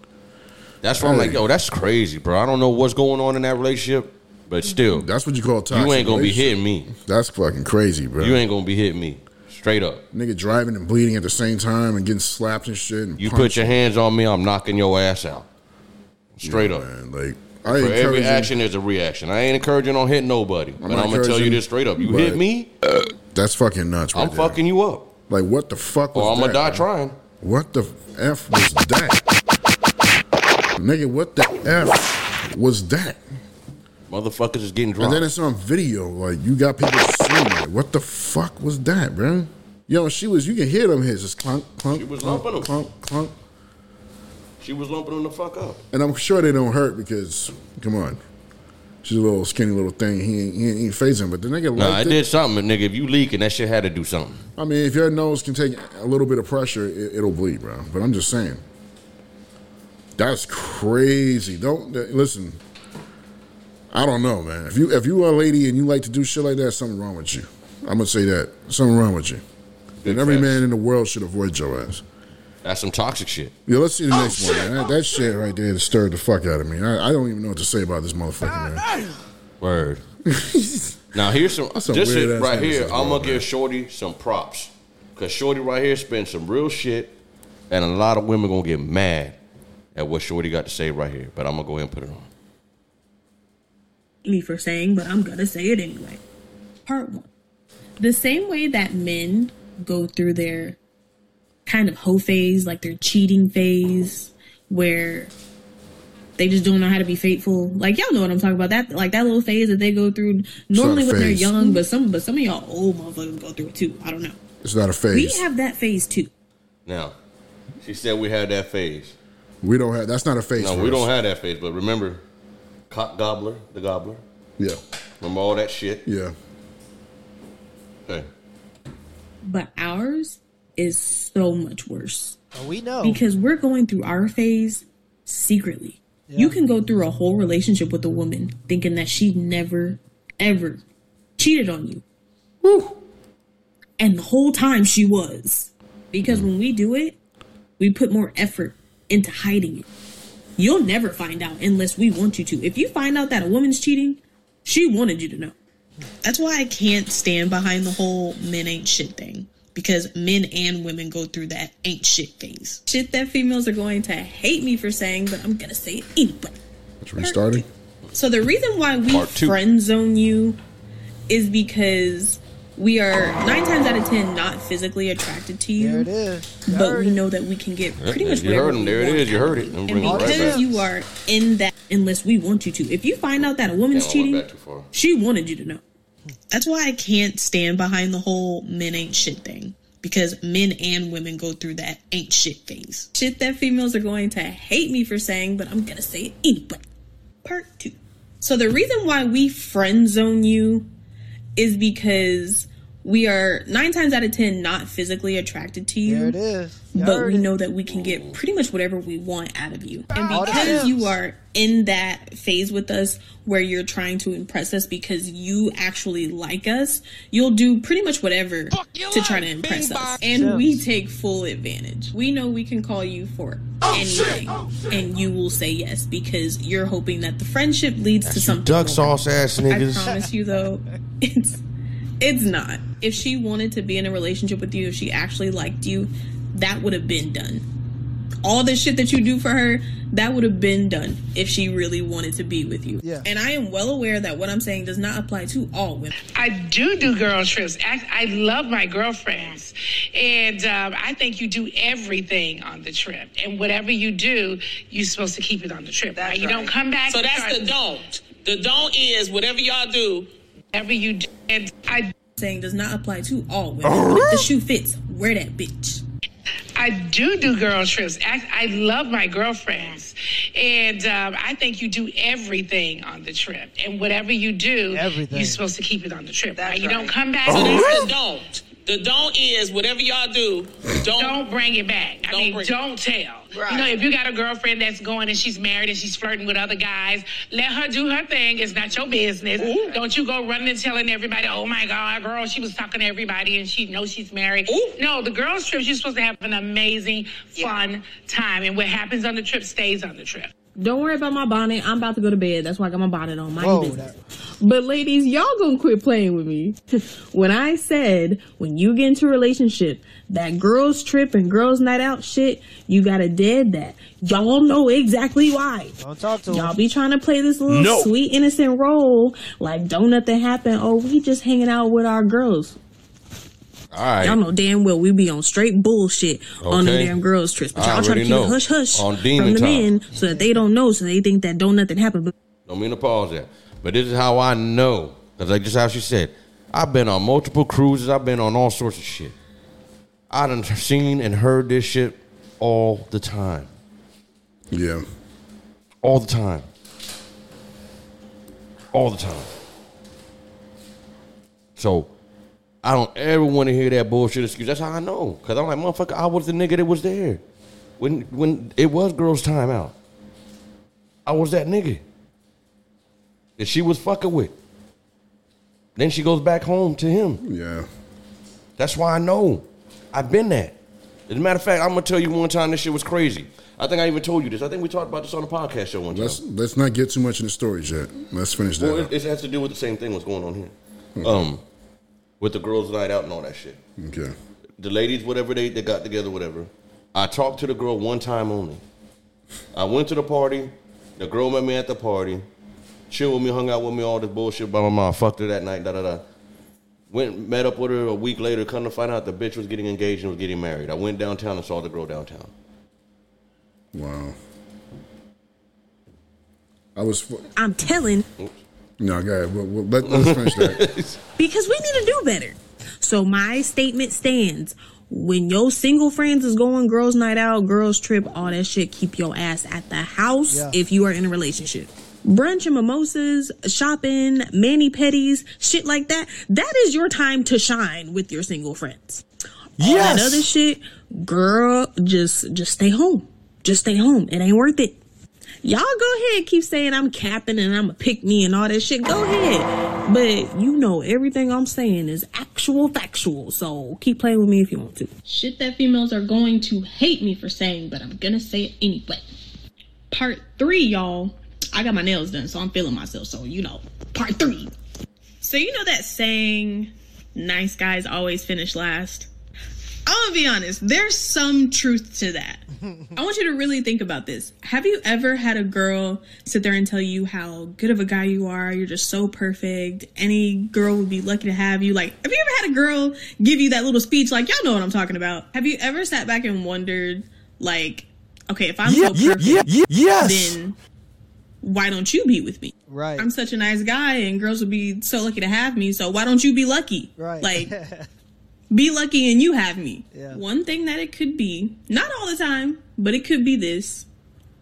That's why I'm like, yo, that's crazy, bro. I don't know what's going on in that relationship, but still. That's what you call toxic. you ain't gonna be hitting me. That's fucking crazy, bro. You ain't gonna be hitting me. Straight up. Nigga driving and bleeding at the same time and getting slapped and shit. And You punched. put your hands on me, I'm knocking your ass out. Straight up. Man, like I For every action, there's a reaction. I ain't encouraging on hitting nobody, but I'm gonna tell you this straight up. You hit me, That's fucking nuts. Right I'm there. fucking you up, Like what the fuck was or I'm that? gonna die trying. What the f was that? Nigga, what the f was that? Motherfuckers is getting drunk. And then it's on video. Like you got people seeing it. What the fuck was that, bro? Yo, she was. You can hear them hits. Just clunk, clunk, She was clunk, lumping 'em. clunk, clunk. She was lumping him the fuck up. And I'm sure they don't hurt because, come on, she's a little skinny little thing. He ain't, he ain't, phasing. But the nigga Nah, liked it did something, nigga. If you leaking, that shit had to do something. I mean, if your nose can take a little bit of pressure, it, it'll bleed, bro. But I'm just saying, that's crazy. Don't listen. I don't know, man. If you if you are a lady and you like to do shit like that, something wrong with you. I'm gonna say that something wrong with you. Big and every facts. man in the world should avoid your ass. That's some toxic shit. Yeah, let's see the oh, next one, man. That, that shit right there stirred the fuck out of me. I, I don't even know what to say about this motherfucker, man. Word. [laughs] now here's some. Some this shit right here. I'm gonna give Shorty some props, cause Shorty right here spent some real shit, and a lot of women gonna get mad at what Shorty got to say right here. But I'm gonna go ahead and put it on. me for saying, but I'm gonna say it anyway. Part one. The same way that men go through their kind of hoe phase, like their cheating phase, where they just don't know how to be faithful. Like y'all know what I'm talking about. That like that little phase that they go through normally not a when they're young, but some but some of y'all old motherfuckers go through it too. I don't know. It's not a phase. We have that phase too. Now, she said we had that phase. We don't have. That's not a phase. No, we us. don't have that phase. But remember, cock gobbler, the gobbler. Yeah, Remember all that shit. yeah. Okay. But ours is so much worse. Oh, we know. because we're going through our phase secretly. You can go through a whole relationship with a woman thinking that she never, ever cheated on you. And the whole time she was. Because when we do it, we put more effort into hiding it. You'll never find out unless we want you to. If you find out that a woman's cheating, she wanted you to know. That's why I can't stand behind the whole men ain't shit thing. Because men and women go through that ain't shit phase. Shit that females are going to hate me for saying, but I'm gonna say it anyway. It's restarting. So the reason why we Part friend zone you is because we are nine times out of ten not physically attracted to you. There it is. But we know that we can get pretty much You heard him. we There it want is. You heard it. And bringing it right because you are in that, unless we want you to, if you find out that a woman's Damn, cheating, back too far. she wanted you to know. That's why I can't stand behind the whole men ain't shit thing. Because men and women go through that ain't shit phase. Shit that females are going to hate me for saying, but I'm gonna say it anyway. Part two. So the reason why we friend zone you is because we are nine times out of ten not physically attracted to you. There it is. You But we it. know that we can get pretty much whatever we want out of you. And because you are in that phase with us where you're trying to impress us because you actually like us, you'll do pretty much whatever to try to impress us. And we take full advantage. We know we can call you for anything and you will say yes because you're hoping that the friendship leads to something. Duck more. sauce ass niggas. I promise you though, [laughs] it's it's not. If she wanted to be in a relationship with you, if she actually liked you, that would have been done. All the shit that you do for her, that would have been done if she really wanted to be with you. Yeah. And I am well aware that what I'm saying does not apply to all women. I do do girl trips. I, I love my girlfriends. And um, I think you do everything on the trip. And whatever you do, you're supposed to keep it on the trip. right? You don't come back. So that's the don't. The don't is whatever y'all do. Whatever you do. And I, Saying does not apply to all women. If the shoe fits, wear that bitch. I do do girl trips. I, I love my girlfriends. And um, I think you do everything on the trip. And whatever you do, Everything. you're supposed to keep it on the trip. right? You don't come back. So and that's the don't. The don't is whatever y'all do. Don't. don't bring it back. I Don't mean, don't tell. You know, if you got a girlfriend that's going and she's married and she's flirting with other guys, let her do her thing. It's not your business. Don't you go running and telling everybody, oh my God, girl, she was talking to everybody and she knows she's married. No, the girls' trip, you're supposed to have an amazing, fun time. And what happens on the trip stays on the trip. Don't worry about my bonnet. I'm about to go to bed. That's why I got my bonnet on. Mind Whoa, your business. But ladies, y'all gonna quit playing with me. [laughs] when I said when you get into a relationship, that girls trip and girls night out shit, you gotta dead that. Y'all know exactly why. Don't talk to Y'all him. be trying to play this little No. sweet innocent role like don't nothing happen. Oh, we just hanging out with our girls. All right. Y'all know damn well we be on straight bullshit on the damn girls trips. But y'all try to keep know. it hush hush On from the time. men so that they don't know, so they think that don't nothing happen. But Don't mean to pause that. But this is how I know. Because like just how she said, I've been on multiple cruises. I've been on all sorts of shit. I done seen and heard this shit all the time. Yeah. All the time. All the time. So I don't ever want to hear that bullshit excuse. That's how I know. Cause I'm like, motherfucker, I was the nigga that was there. When when it was girls' time out. I was that nigga. That she was fucking with. Then she goes back home to him. Yeah. That's why I know. I've been that. As a matter of fact, I'm gonna tell you one time this shit was crazy. I think I even told you this. I think we talked about this on the podcast show one time. Let's let's not get too much in the stories yet. Let's finish that. Well, it, it has to do with the same thing what's going on here. Um, with the girls' night out and all that shit. Okay. The ladies, whatever they, they got together, whatever. I talked to the girl one time only. I went to the party. The girl met me at the party. Chilled with me, hung out with me, all this bullshit. Blah blah blah. Fucked her that night. Da da da. Went met up with her a week later. Come to find out the bitch was getting engaged and was getting married. I went downtown and saw the girl downtown. Wow. I was I'm telling no. Go ahead. Well, well, let, let's finish that. [laughs] because we need to do better. So my statement stands. When your single friends is going girls night out, girls trip, all that shit, keep your ass at the house Yeah. if you are in a relationship. Brunch and mimosas, shopping, mani pedis, shit like that. That is your time to shine with your single friends. All that other shit, girl, just just stay home. Just stay home. It ain't worth it. Y'all go ahead, keep saying I'm capping and I'm a pick me and all that shit. Go ahead. But you know everything I'm saying is actual factual. So keep playing with me if you want to. Shit that females are going to hate me for saying, but I'm gonna say it anyway. Part three, y'all. I got my nails done, so I'm feeling myself. So you know, part three. So you know that saying, nice guys always finish last? I'm gonna be honest. There's some truth to that. I want you to really think about this. Have you ever had a girl sit there and tell you how good of a guy you are? You're just so perfect. Any girl would be lucky to have you. Like, have you ever had a girl give you that little speech? Like, y'all know what I'm talking about. Have you ever sat back and wondered, like, okay, if I'm Yeah, so perfect, yeah, yeah, yes. then why don't you be with me? Right. I'm such a nice guy, and girls would be so lucky to have me. So why don't you be lucky? Right. Like, [laughs] be lucky and you have me. Yeah. One thing that it could be, not all the time, but it could be this: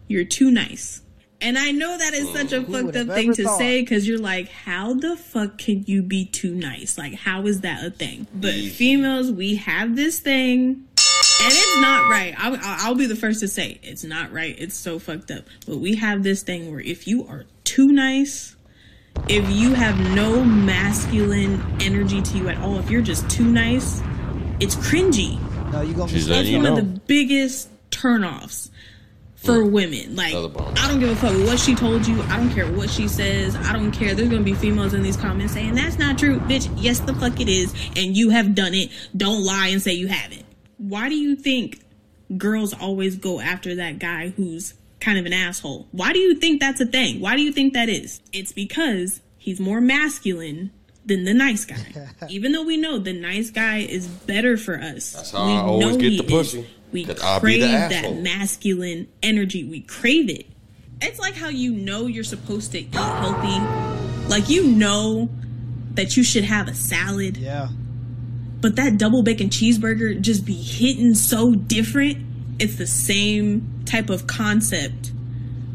you're too nice. And I know that is such a Who fucked up thing to thought? say because you're like, how the fuck can you be too nice? Like, how is that a thing? But females, we have this thing, and it's not right. I'll, I'll be the first to say it's not right. It's so fucked up. But we have this thing where if you are too nice, if you have no masculine energy to you at all, if you're just too nice, it's cringy. No, you gonna She's That's you one know. of the biggest turnoffs for women. Like, I don't give a fuck what she told you. I don't care what she says. I don't care. There's gonna be females in these comments saying that's not true, bitch. Yes, the fuck it is, and you have done it. Don't lie and say you haven't. Why do you think girls always go after that guy who's kind of an asshole? Why do you think that's a thing? Why do you think that is? It's because he's more masculine than the nice guy. [laughs] Even though we know the nice guy is better for us. That's how we I always know get he the is. pussy. We 'Cause I'll be crave the that masculine energy. We crave it. It's like how you know you're supposed to eat healthy. Like you know that you should have a salad, Yeah. but that double bacon cheeseburger just be hitting so different. It's the same type of concept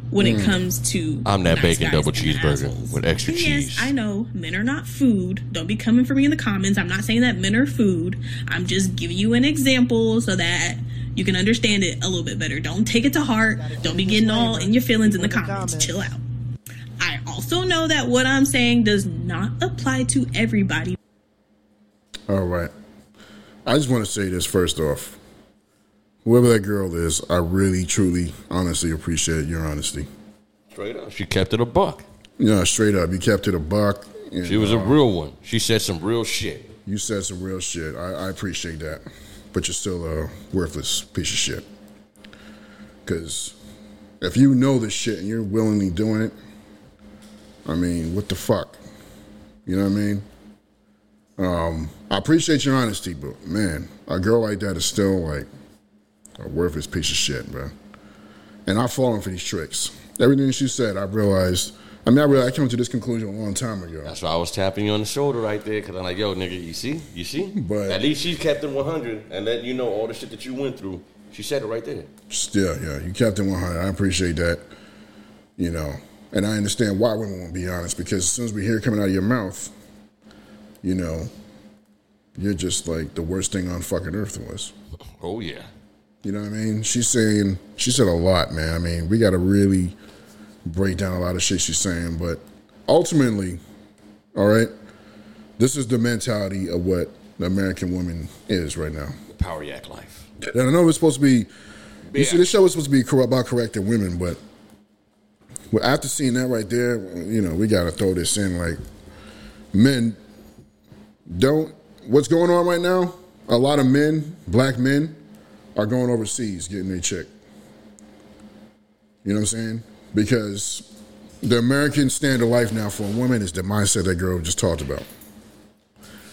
when it Mm. comes to I'm that nice bacon double cheeseburger assholes. with extra And cheese. Yes, I know men are not food. Don't be coming for me in the comments. I'm not saying that men are food. I'm just giving you an example so that you can understand it a little bit better. Don't take it to heart. Don't be getting all in your feelings in the comments. Chill out. I also know that what I'm saying does not apply to everybody. All right. I just want to say this first off. Whoever that girl is, I really, truly, honestly appreciate your honesty. Straight up. She kept it a buck. Yeah, straight up. You kept it a buck. and, She was a uh, real one. She said some real shit. You said some real shit. I, I appreciate that. But you're still a worthless piece of shit. Because if you know this shit and you're willingly doing it, I mean, what the fuck? You know what I mean? Um, I appreciate your honesty, but man, a girl like that is still like a worthless piece of shit, bro. And I've fallen for these tricks. Everything she said, I realized. I mean, I realized I came to this conclusion a long time ago. That's why I was tapping you on the shoulder right there because I'm like, yo, nigga, you see? You see? But- At least she kept it 100 and let you know all the shit that you went through. She said it right there. Still, yeah, you kept it 100. I appreciate that. You know, and I understand why women won't be honest because as soon as we hear it coming out of your mouth, you know, you're just like the worst thing on fucking earth was. Oh, yeah. You know what I mean? She's saying, she said a lot, man. I mean, we got to really break down a lot of shit she's saying, but ultimately, all right, this is the mentality of what the American woman is right now. The power yak life. And I know it's supposed to be. You see, this show is supposed to be cor- about correcting women, but well, after seeing that right there, you know, we got to throw this in. Like, men don't. What's going on right now? A lot of men, black men, are going overseas getting their check. You know what I'm saying? Because the American standard of life now for a woman is the mindset that girl just talked about.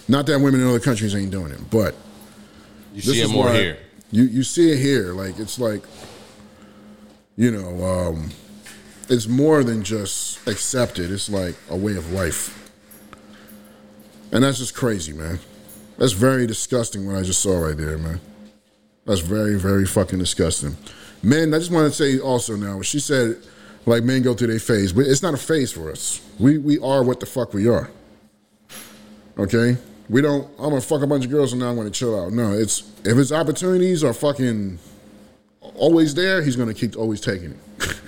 Not that women in other countries ain't doing it, but You this see it more here. You you see it here. Like it's like, you know, um, it's more than just accepted. It's like a way of life, and that's just crazy, man. That's very disgusting. What I just saw right there, man. That's very very fucking disgusting. Men, I just want to say also now. She said, like men go through their phase, but it's not a phase for us. We we are what the fuck we are. Okay? We don't I'm gonna fuck a bunch of girls and now I'm gonna chill out. No, it's if his opportunities are fucking always there, he's gonna keep always taking it.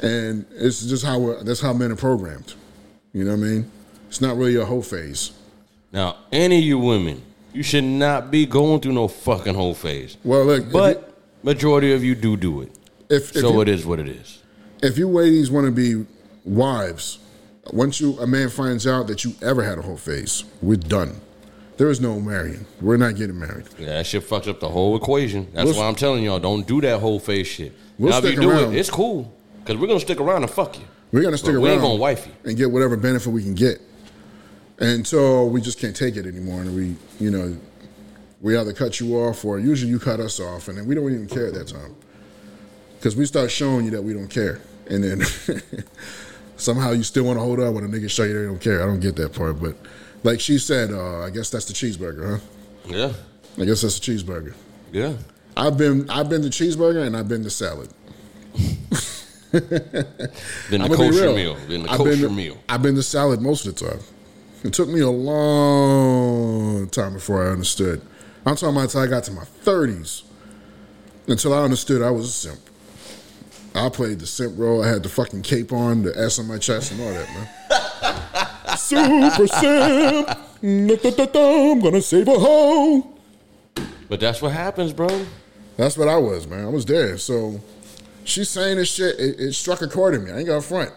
[laughs] and it's just how we're, that's how men are programmed. You know what I mean? It's not really a whole phase. Now, any of you women, you should not be going through no fucking whole phase. Well, look, but majority of you do do it. If, if so you- it is what it is. If you ladies want to be wives, once you a man finds out that you ever had a whole phase, we're done. There is no marrying. We're not getting married. Yeah, that shit fucks up the whole equation. That's We'll- why I'm telling y'all, don't do that whole phase shit. We'll now, if you stick do around. it, it's cool. Because we're going to stick around and fuck you. We're gonna stick But around. we ain't gonna wife you. and get whatever benefit we can get until we just can't take it anymore, and we, you know, we either cut you off or usually you cut us off, and then we don't even care at that time because we start showing you that we don't care, and then [laughs] somehow you still want to hold up when a nigga show you they don't care. I don't get that part, but like she said, uh, I guess that's the cheeseburger, huh? Yeah. I guess that's the cheeseburger. Yeah. I've been I've been the cheeseburger and I've been the salad. Then [laughs] the I'ma be kosher meal. Then the I've kosher been meal. I've been the salad most of the time. It took me a long time before I understood. I'm talking about until I got to my 30s. Until I understood I was a simp. I played the simp role. I had the fucking cape on, the S on my chest, and all that, man. [laughs] Super simp. I'm gonna save a hoe. But that's what happens, bro. That's what I was, man. I was there. So she's saying this shit. It, it struck a chord in me. I ain't got a front.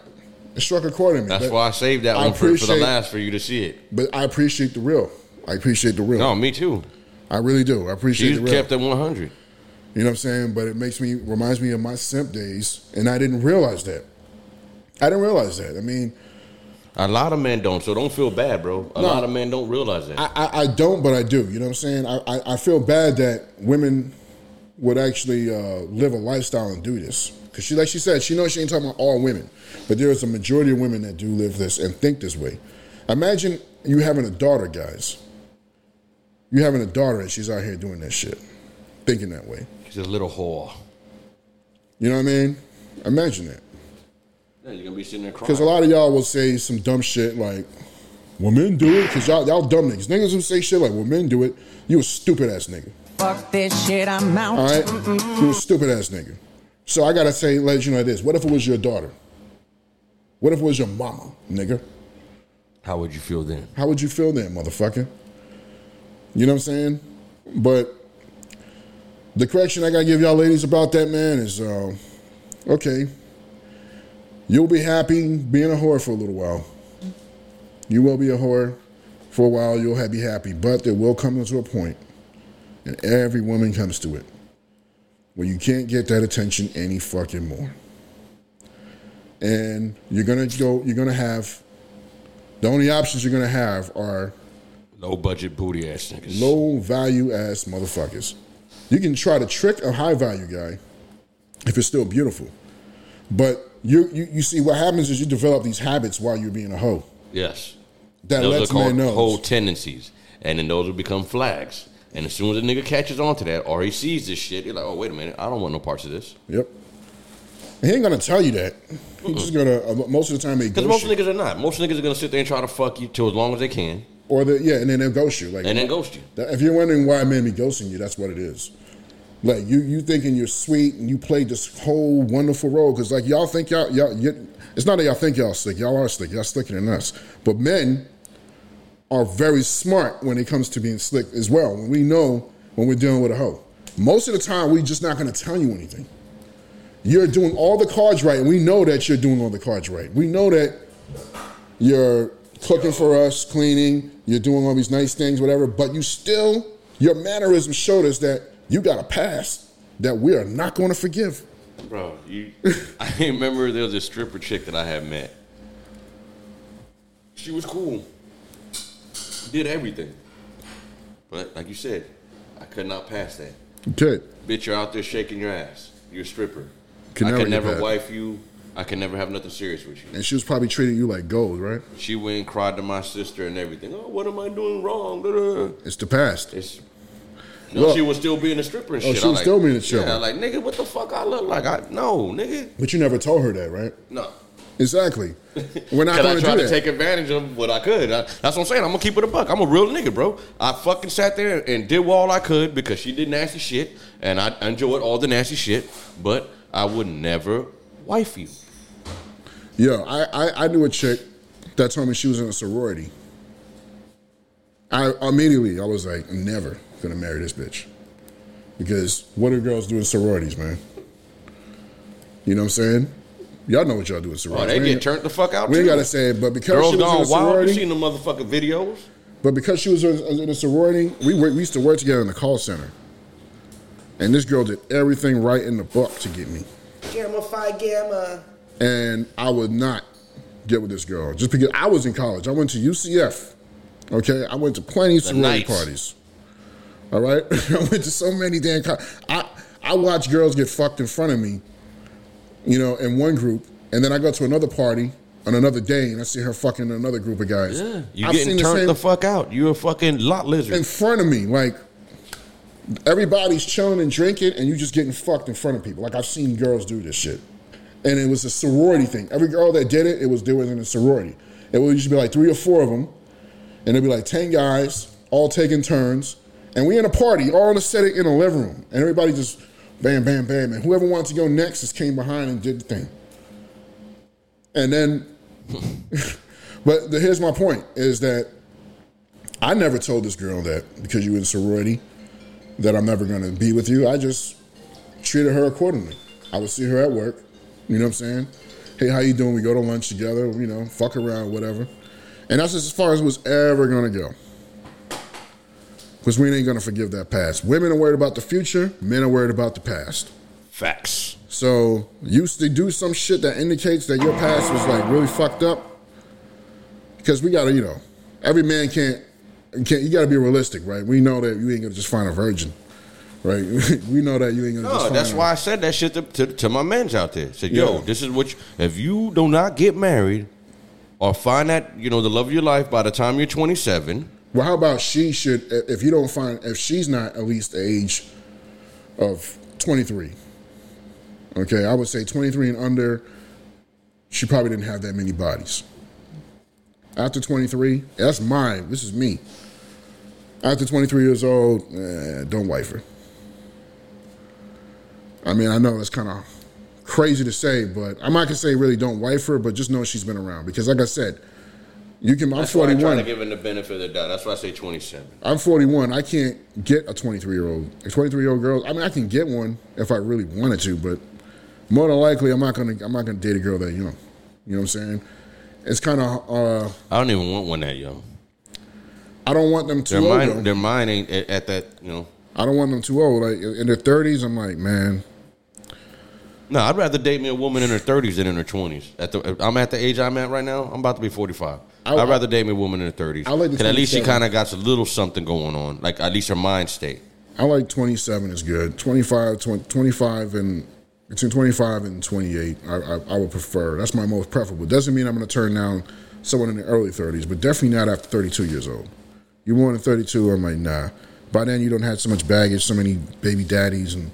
It struck a chord in me. That's but why I saved that I one for, for the last for you to see it. But I appreciate the real. I appreciate the real. No, me too. I really do. I appreciate the real. kept it 100. You know what I'm saying? But it makes me reminds me of my simp days, and I didn't realize that. I didn't realize that. I mean, A lot of men don't, so don't feel bad, bro. A No. lot of men don't realize that. I, I, I don't, but I do. You know what I'm saying? I, I, I feel bad that women would actually uh, live a lifestyle and do this. Because she, like she said, she knows she ain't talking about all women, but there is a majority of women that do live this and think this way. Imagine you having a daughter, guys. You having a daughter and she's out here doing that shit, thinking that way. She's a little whore. You know what I mean? Imagine that. Yeah, you're gonna be sitting there crying. Because a lot of y'all will say some dumb shit like, well, men do it. Because y'all, y'all dumb niggas. Niggas who say shit like, well, men do it. You a stupid ass nigga. Fuck this shit, I'm out. All right? You a stupid ass nigga. So I got to say, let you know this. What if it was your daughter? What if it was your mama, nigga? How would you feel then? How would you feel then, motherfucker? You know what I'm saying? But the correction I got to give y'all ladies about that, man, is uh, okay. You'll be happy being a whore for a little while. You will be a whore for a while. You'll be happy. But there will come to a point, and every woman comes to it, where you can't get that attention any fucking more. And you're gonna go, you're gonna have the only options you're gonna have are Low budget booty ass niggas. low value ass motherfuckers. You can try to trick a high value guy if it's still beautiful. But you, you you see what happens is you develop these habits while you're being a hoe. Yes. That those lets are called men know. whole tendencies, and then those will become flags. And as soon as a nigga catches on to that, or he sees this shit, he's like, "Oh, wait a minute, I don't want no parts of this." Yep. He ain't gonna tell you that. He's just gonna uh, most of the time they Because most you. niggas are not. Most niggas are gonna sit there and try to fuck you till as long as they can, or the yeah, and then they'll ghost you. Like and then ghost you. If you're wondering why men be ghosting you, that's what it is. Like you, you thinking you're sweet and you played this whole wonderful role because like y'all think y'all, y'all you, it's not that y'all think y'all slick. Y'all are slick. Y'all slicker than us. But men are very smart when it comes to being slick as well. When we know when we're dealing with a hoe, most of the time we're just not going to tell you anything. You're doing all the cards right, and we know that you're doing all the cards right. We know that you're cooking for us, cleaning, you're doing all these nice things, whatever, but you still, your mannerisms showed us that you got a past that we are not going to forgive. Bro, you, [laughs] I remember there was a stripper chick that I had met. She was cool. Did everything. But like you said, I could not pass that. Okay. Bitch, you're out there shaking your ass. You're a stripper. Can I never can never wife you. I can never have nothing serious with you. And she was probably treating you like gold, right? She went and cried to my sister and everything. Oh, what am I doing wrong? Da-da. It's the past. It's no, Look. she was still being a stripper and Oh, shit. she was like, still being a stripper. Yeah, like nigga, what the fuck I look like? I no, nigga, But you never told her that, right? no. Exactly. [laughs] We're not going to do to that. take advantage of what I could. I- that's what I'm saying. I'm gonna keep it a buck. I'm a real nigga, bro. I fucking sat there and did all I could because she did nasty shit, and I enjoyed all the nasty shit. But I would never wife you. Yo, I, I, I knew a chick that told me she was in a sorority. I immediately I was like, I'm never gonna marry this bitch. Because what do girls do in sororities, man? You know what I'm saying? Y'all know what y'all do in sorority. Oh, sororities. they We get ain't- turned the fuck out. We ain't too. gotta say it, but because Girls she was gone in a wild. You sorority, seen the motherfucking videos? But because she was in a sorority, we, were, we used to work together in the call center. And this girl did everything right in the book to get me. Gamma Phi Gamma. And I would not get with this girl just because I was in college. I went to UCF. Okay, I went to plenty of sorority Knights. parties. All right, [laughs] I went to so many damn. Co- I I watched girls get fucked in front of me, you know, in one group, and then I go to another party on another day, and I see her fucking another group of guys. Yeah, you I've getting seen the turned same- the fuck out. You a fucking lot lizard. in front of me, like everybody's chilling and drinking, and you just getting fucked in front of people. Like I've seen girls do this shit, and it was a sorority thing. Every girl that did it, it was doing was in a sorority. It would usually be like three or four of them, and it'd be like ten guys all taking turns, and we in a party, all in a setting in a living room, and everybody just bam, bam, bam, and whoever wanted to go next just came behind and did the thing, and then. [laughs] but the, here's my point: is that I never told this girl that because you were in sorority that I'm never going to be with you. I just treated her accordingly. I would see her at work. You know what I'm saying? Hey, how you doing? We go to lunch together. You know, fuck around, whatever. And that's as far as it was ever going to go. Because we ain't to forgive that past. Women are worried about the future. Men are worried about the past. Facts. So you to do some shit that indicates that your past was like really fucked up. Because we gotta, you know, every man can't, can't you gotta be realistic, right? We know that you ain't gonna just find a virgin, right? [laughs] we know that you ain't gonna just No, that's a- why I said that shit to, to, to my mans out there. Said, yo, Yeah. this is what you, if you do not get married or find that, you know, the love of your life by the time you're 27, Well, how about she should, if you don't find, if she's not at least the age of 23, okay, I would say 23 and under, she probably didn't have that many bodies. After 23, that's mine. This is me. After 23 years old, eh, don't wife her. I mean, I know that's kind of crazy to say, but I'm not gonna say really don't wife her, but just know she's been around because, like I said, you can. I'm that's why I 41. try to give him the benefit of the doubt. That's why I say 27. I'm 41. I can't get a 23 year old. A 23 year old girl. I mean, I can get one if I really wanted to, but more than likely, I'm not gonna. I'm not gonna date a girl that young. You know what I'm saying? It's kind of. Uh, I don't even want one that young. I don't want them too Their old. mind, though. their mind ain't at, at that, you know. I don't want them too old. Like in their 30s, I'm like, man. No, I'd rather date me a woman in her 30s than in her 20s. At the, I'm at the age I'm at right now. I'm about to be 45. I- I'd rather date me a woman in her 30s. I like the Because at least she kind of got a little something going on. Like at least her mind state. I like 27 is good. 25, 20, 25 and between 25 and 28, I, I, I would prefer. That's my most preferable. Doesn't mean I'm going to turn down someone in the early 30s, but definitely not after 32 years old. You're more than 32, I'm like, nah. By then, you don't have so much baggage, so many baby daddies, and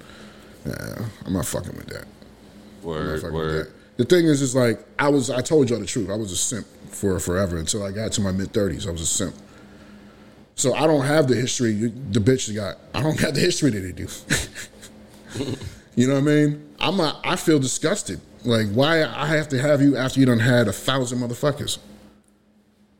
nah, I'm not fucking with that. Word, word. that. The thing is, is like I was. I told y'all the truth. I was a simp for forever until I got to my mid 30s. I was a simp. So I don't have the history you- the bitch got. I don't have the history that they do. [laughs] you know what I mean? I'm not, I feel disgusted. Like why I have to have you after you done had a thousand motherfuckers.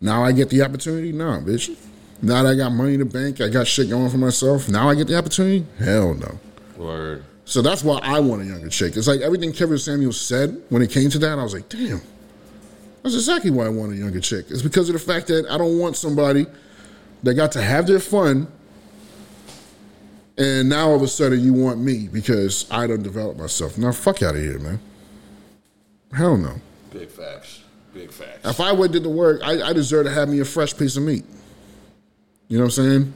Now I get the opportunity? Nah, bitch. Now that I got money in the bank, I got shit going for myself. Now I get the opportunity? Hell no. Word. So that's why I want a younger chick. It's like everything Kevin Samuel said when it came to that, I was like, damn. That's exactly why I want a younger chick. It's because of the fact that I don't want somebody that got to have their fun and now all of a sudden you want me because I don't develop myself. Now fuck out of here, man. Hell no. Big facts. Big facts. If I would did the work, I, I deserve to have me a fresh piece of meat. You know what I'm saying?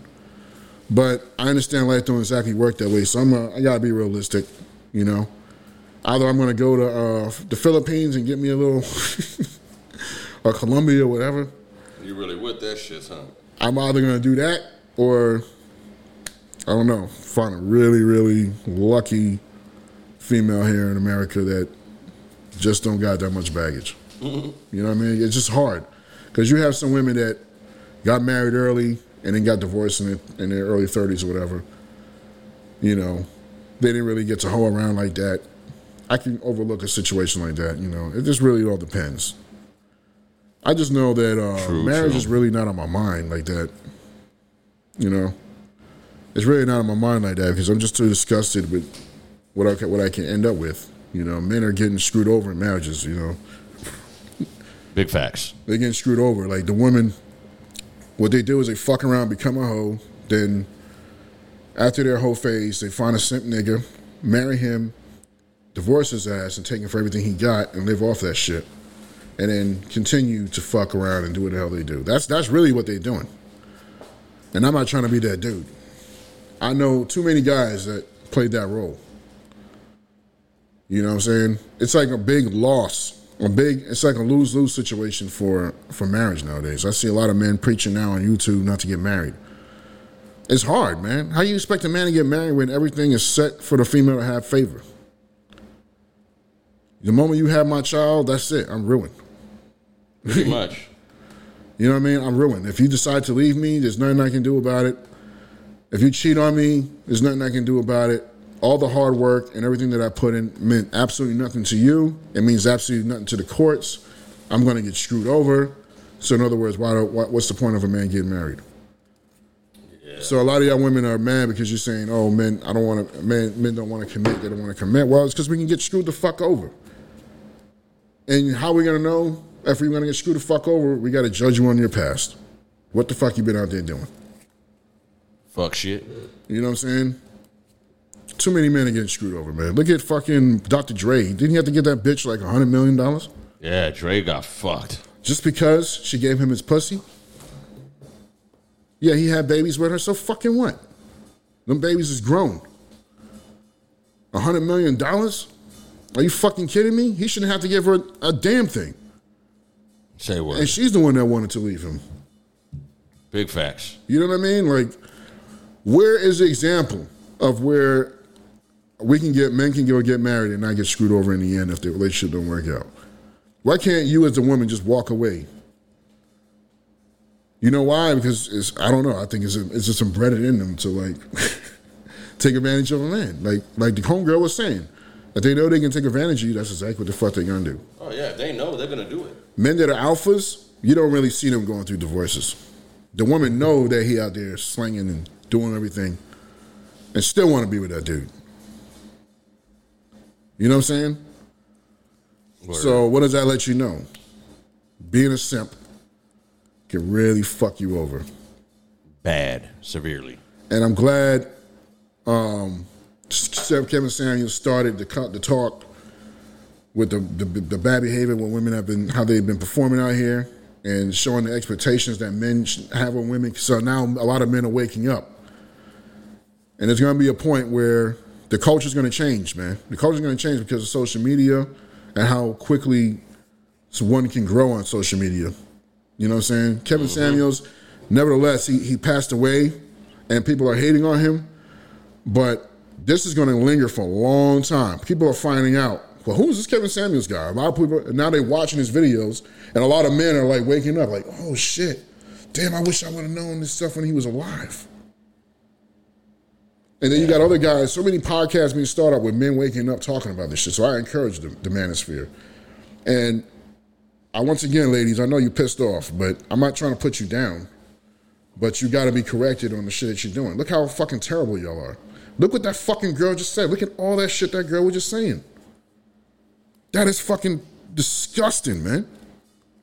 But I understand life don't exactly work that way, so I'm a, I gotta be realistic. You know, either I'm gonna go to uh, the Philippines and get me a little, [laughs] or Colombia or whatever. You really with that shit, huh? I'm either gonna do that or I don't know, find a really really lucky female here in America that just don't got that much baggage. Mm-hmm. You know what I mean? It's just hard because you have some women that got married early and then got divorced in, in their early 30s or whatever. You know, they didn't really get to hoe around like that. I can overlook a situation like that. You know, it just really all depends. I just know that uh, True, marriage true. is really not on my mind like that. You know, it's really not on my mind like that because I'm just too disgusted with what I can, what I can end up with. You know, men are getting screwed over in marriages. You know, Big facts. they're getting screwed over. Like the women, what they do is they fuck around, become a hoe, then after their whole phase, they find a simp nigga, marry him, divorce his ass, and take him for everything he got, and live off that shit, and then continue to fuck around and do what the hell they do. That's that's really what they're doing. And I'm not trying to be that dude. I know too many guys that played that role. You know what I'm saying? It's like a big loss. A big it's like a lose lose situation for for marriage nowadays. I see a lot of men preaching now on YouTube not to get married. It's hard, man. How you expect a man to get married when everything is set for the female to have favor? The moment you have my child, that's it. I'm ruined. Pretty much. [laughs] You know what I mean? I'm ruined. If you decide to leave me, there's nothing I can do about it. If you cheat on me, there's nothing I can do about it. All the hard work and everything that I put in meant absolutely nothing to you. It means absolutely nothing to the courts. I'm going to get screwed over. So, in other words, why, do- why, what's the point of a man getting married? So a lot of y'all women are mad because you're saying, "Oh, men, I don't want to. Men, men don't want to commit. They don't want to commit." Well, it's because we can get screwed the fuck over. And how are we gonna know if we're gonna get screwed the fuck over? We got to judge you on your past. What the fuck you been out there doing? Fuck shit. You know what I'm saying? Too many men are getting screwed over, man. Look at fucking Dr. Dre. Didn't he have to get that bitch like a hundred million dollars Yeah, Dre got fucked. just because she gave him his pussy? Yeah, he had babies with her. So fucking what? Them babies is grown. A hundred million dollars? Are you fucking kidding me? He shouldn't have to give her a, damn thing. Say what? And she's the one that wanted to leave him. Big facts. You know what I mean? Like, where is the example of where we can get men can go get married and not get screwed over in the end if the relationship don't work out? Why can't you as a woman just walk away? You know why? Because it's I don't know. I think it's it's just embedded in them to like [laughs] take advantage of a man. Like like the homegirl was saying, if they know they can take advantage of you, that's exactly what the fuck they're gonna do. Oh yeah, they know they're gonna do it. Men that are alphas, you don't really see them going through divorces. The women know that he out there slinging and doing everything, and still want to be with that dude. You know what I'm saying? So what does that let you know? Being a simp can really fuck you over. Bad, severely. And I'm glad um, Kevin Samuel started the cut the talk with the, the the bad behavior when women have been how they've been performing out here and showing the expectations that men have on women. So now a lot of men are waking up, and there's going to be a point where the culture's going to change, man. The culture's going to change because of social media and how quickly one can grow on social media. You know what I'm saying? Kevin mm-hmm. Samuels, nevertheless, he, he passed away and people are hating on him, but this is going to linger for a long time. People are finding out, well, who is this Kevin Samuels guy? A lot of people, now they're watching his videos, and a lot of men are like waking up, like, oh shit, damn, I wish I would have known this stuff when he was alive. And then you got other guys, so many podcasts being started up with men waking up talking about this shit. So I encourage the, the manosphere. And I once again, ladies, I know you're pissed off, but I'm not trying to put you down. But you got to be corrected on the shit that you're doing. Look how fucking terrible y'all are. Look what that fucking girl just said. Look at all that shit that girl was just saying. That is fucking disgusting, man.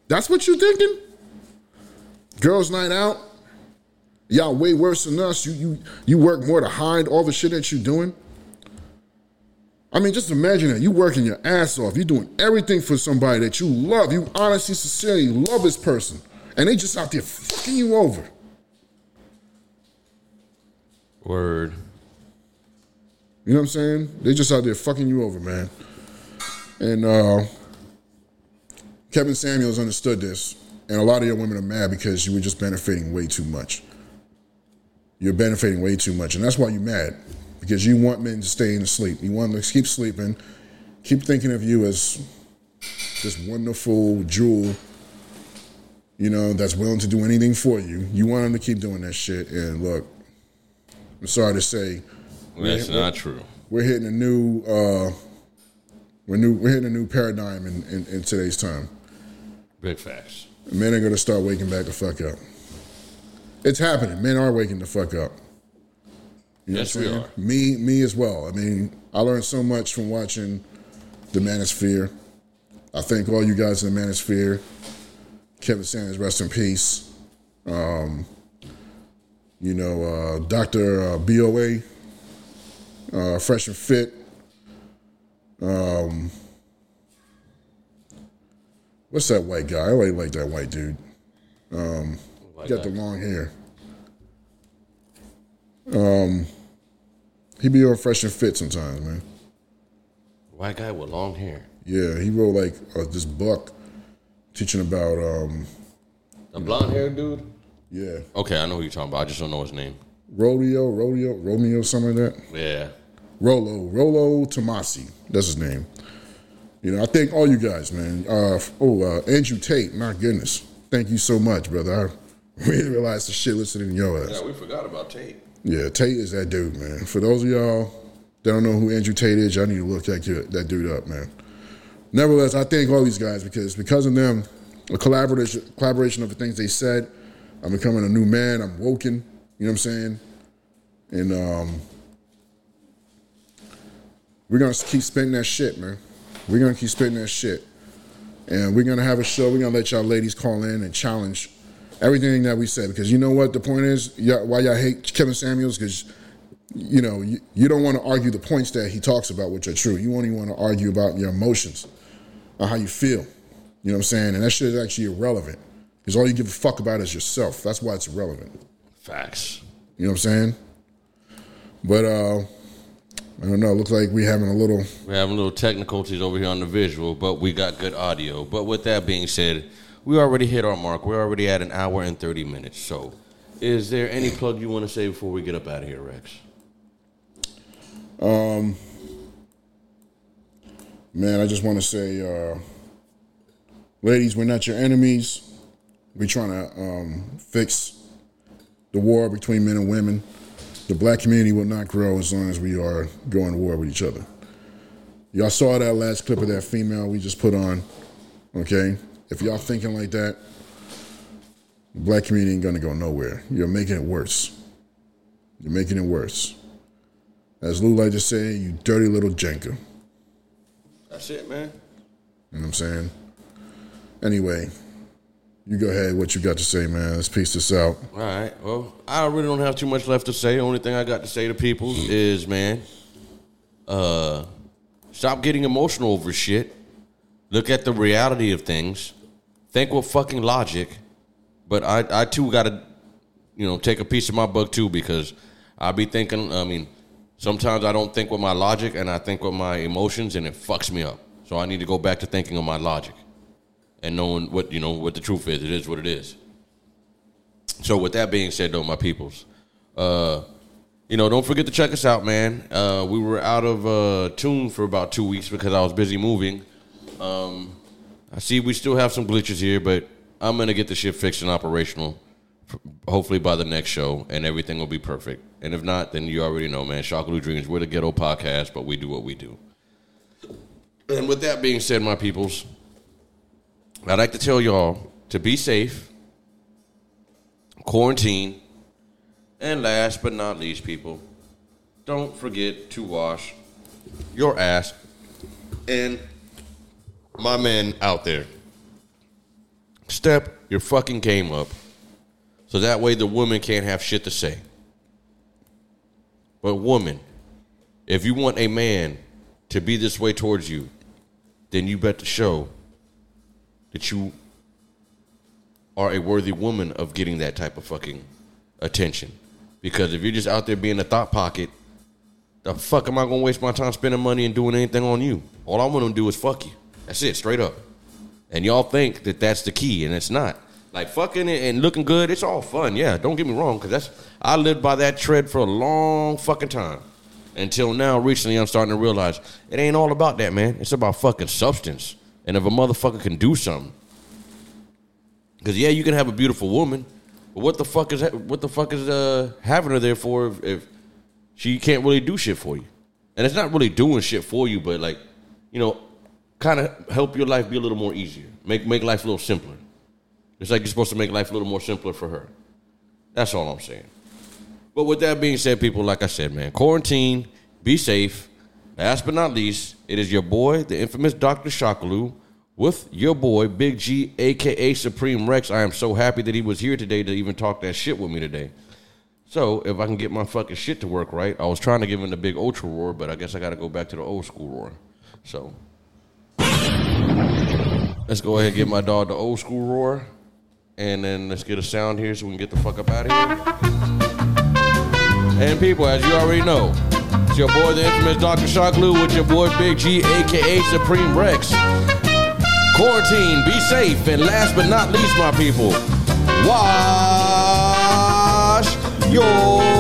That's what you thinking? Girls' night out. Y'all way worse than us. You you you work more to hide all the shit that you're doing. I mean, just imagine that you working your ass off. You're doing everything for somebody that you love. You honestly, sincerely love this person, and they just out there fucking you over. Word. You know what I'm saying? They just out there fucking you over, man. And uh, Kevin Samuels understood this, and a lot of your women are mad because you were just benefiting way too much. You're benefiting way too much, and that's why you're mad because you want men to stay in the sleep. You want them to keep sleeping, keep thinking of you as this wonderful jewel, you know, that's willing to do anything for you. You want them to keep doing that shit, and look, I'm sorry to say, That's we're- not true. We're hitting a new, uh, we're new, we're hitting a new paradigm in, in, in today's time. Big facts. Men are gonna start waking back the fuck up. It's happening. Men are waking the fuck up. You Yes, we are. Me, me as well. I mean, I learned so much from watching the Manosphere. I thank all you guys in the Manosphere. Kevin Samuels, rest in peace. Um, you know, uh, Doctor uh, Boa, uh, Fresh and Fit. Um, what's that white guy? I really like that white dude. Um, got the long hair. Um, he be on Fresh and Fit sometimes, man. White guy with long hair. Yeah, he wrote like uh, this book teaching about um, The blonde haired dude? yeah, Okay, I know who you're talking about. I just don't know his name. rodeo, rodeo, Romeo, something like that. Yeah. Rolo, Rollo Tomassi. That's his name. You know, I thank all you guys, man. Uh, oh, uh, Andrew Tate, my goodness. Thank you so much, brother. I [laughs] really realized the shit listening to your ass. Yeah, we forgot about Tate. Yeah, Tate is that dude, man. For those of y'all that don't know who Andrew Tate is, y'all need to look that, kid- that dude up, man. Nevertheless, I thank all these guys because because of them, a collaboration collaboration of the things they said, I'm becoming a new man. I'm woken. You know what I'm saying? And um, we're gonna keep spitting that shit, man. We're gonna keep spitting that shit, and we're gonna have a show. We're gonna let y'all ladies call in and challenge everything that we said because you know what the point is. Y'all, why y'all hate Kevin Samuels? Because you know you, you don't want to argue the points that he talks about, which are true. You only want to argue about your emotions or how you feel. You know what I'm saying? And that shit is actually irrelevant because all you give a fuck about is yourself. That's why it's irrelevant. Facts. You know what I'm saying? But uh I don't know. Looks like we having a little. We're having a little technicalities over here on the visual, but we got good audio. But with that being said, we already hit our mark. We're already at an hour and 30 minutes. So, is there any plug you want to say before we get up out of here, Rex? Um, man, I just want to say, uh, ladies, we're not your enemies. We're trying to um, fix the war between men and women. The black community will not grow as long as we are going to war with each other. Y'all saw that last clip of that female we just put on. Okay? If y'all thinking like that, the black community ain't gonna go nowhere. You're making it worse. You're making it worse. As Lou like to say, you dirty little janker. That's it, man. You know what I'm saying? Anyway, you go ahead. What you got to say, man? Let's piece this out. All right. Well, I really don't have too much left to say. Only thing I got to say to people is, man, uh, stop getting emotional over shit. Look at the reality of things. Think with fucking logic. But I, I too got to, you know, take a piece of my book too because I be thinking. I mean, sometimes I don't think with my logic and I think with my emotions, and it fucks me up. So I need to go back to thinking of my logic and knowing what you know what the truth is. It is what it is. So with that being said, though, my peoples, uh, you know, don't forget to check us out, man. Uh, we were out of uh, tune for about two weeks because I was busy moving. Um, I see we still have some glitches here, but I'm gonna get the shit fixed and operational. Hopefully by the next show, and everything will be perfect. And if not, then you already know, man. Shockaloo Dreams, we're the ghetto podcast, but we do what we do. And with that being said, my peoples, I'd like to tell y'all to be safe, quarantine, and last but not least, people, don't forget to wash your ass. And my men out there, step your fucking game up so that way the woman can't have shit to say. But, woman, if you want a man to be this way towards you, then you better show that you are a worthy woman of getting that type of fucking attention. Because if you're just out there being a thought pocket, the fuck am I gonna waste my time spending money and doing anything on you? All I want to do is fuck you. That's it, straight up. And y'all think that that's the key, and it's not. Like fucking it and looking good, it's all fun. Yeah, don't get me wrong, because that's I lived by that tread for a long fucking time. Until now, recently, I'm starting to realize it ain't all about that, man. It's about fucking substance. And if a motherfucker can do something, because yeah, you can have a beautiful woman, but what the fuck is what the fuck is uh, having her there for if, if she can't really do shit for you? And it's not really doing shit for you, but like, you know, kind of help your life be a little more easier, make make life a little simpler. It's like you're supposed to make life a little more simpler for her. That's all I'm saying. But with that being said, people, like I said, man, quarantine, be safe. Last but not least, it is your boy, the infamous Dr. Shakaloo, with your boy Big G, aka Supreme Rex. I am so happy that he was here today to even talk that shit with me today. So if I can get my fucking shit to work right, I was trying to give him the big ultra roar, but I guess I got to go back to the old school roar. So let's go ahead and get my dog the old school roar, and then let's get a sound here so we can get the fuck up out of here. And people, as you already know, it's your boy, the infamous Dr. Shockloo, with your boy Big G, aka Supreme Rex. Quarantine, be safe, and last but not least, my people, wash your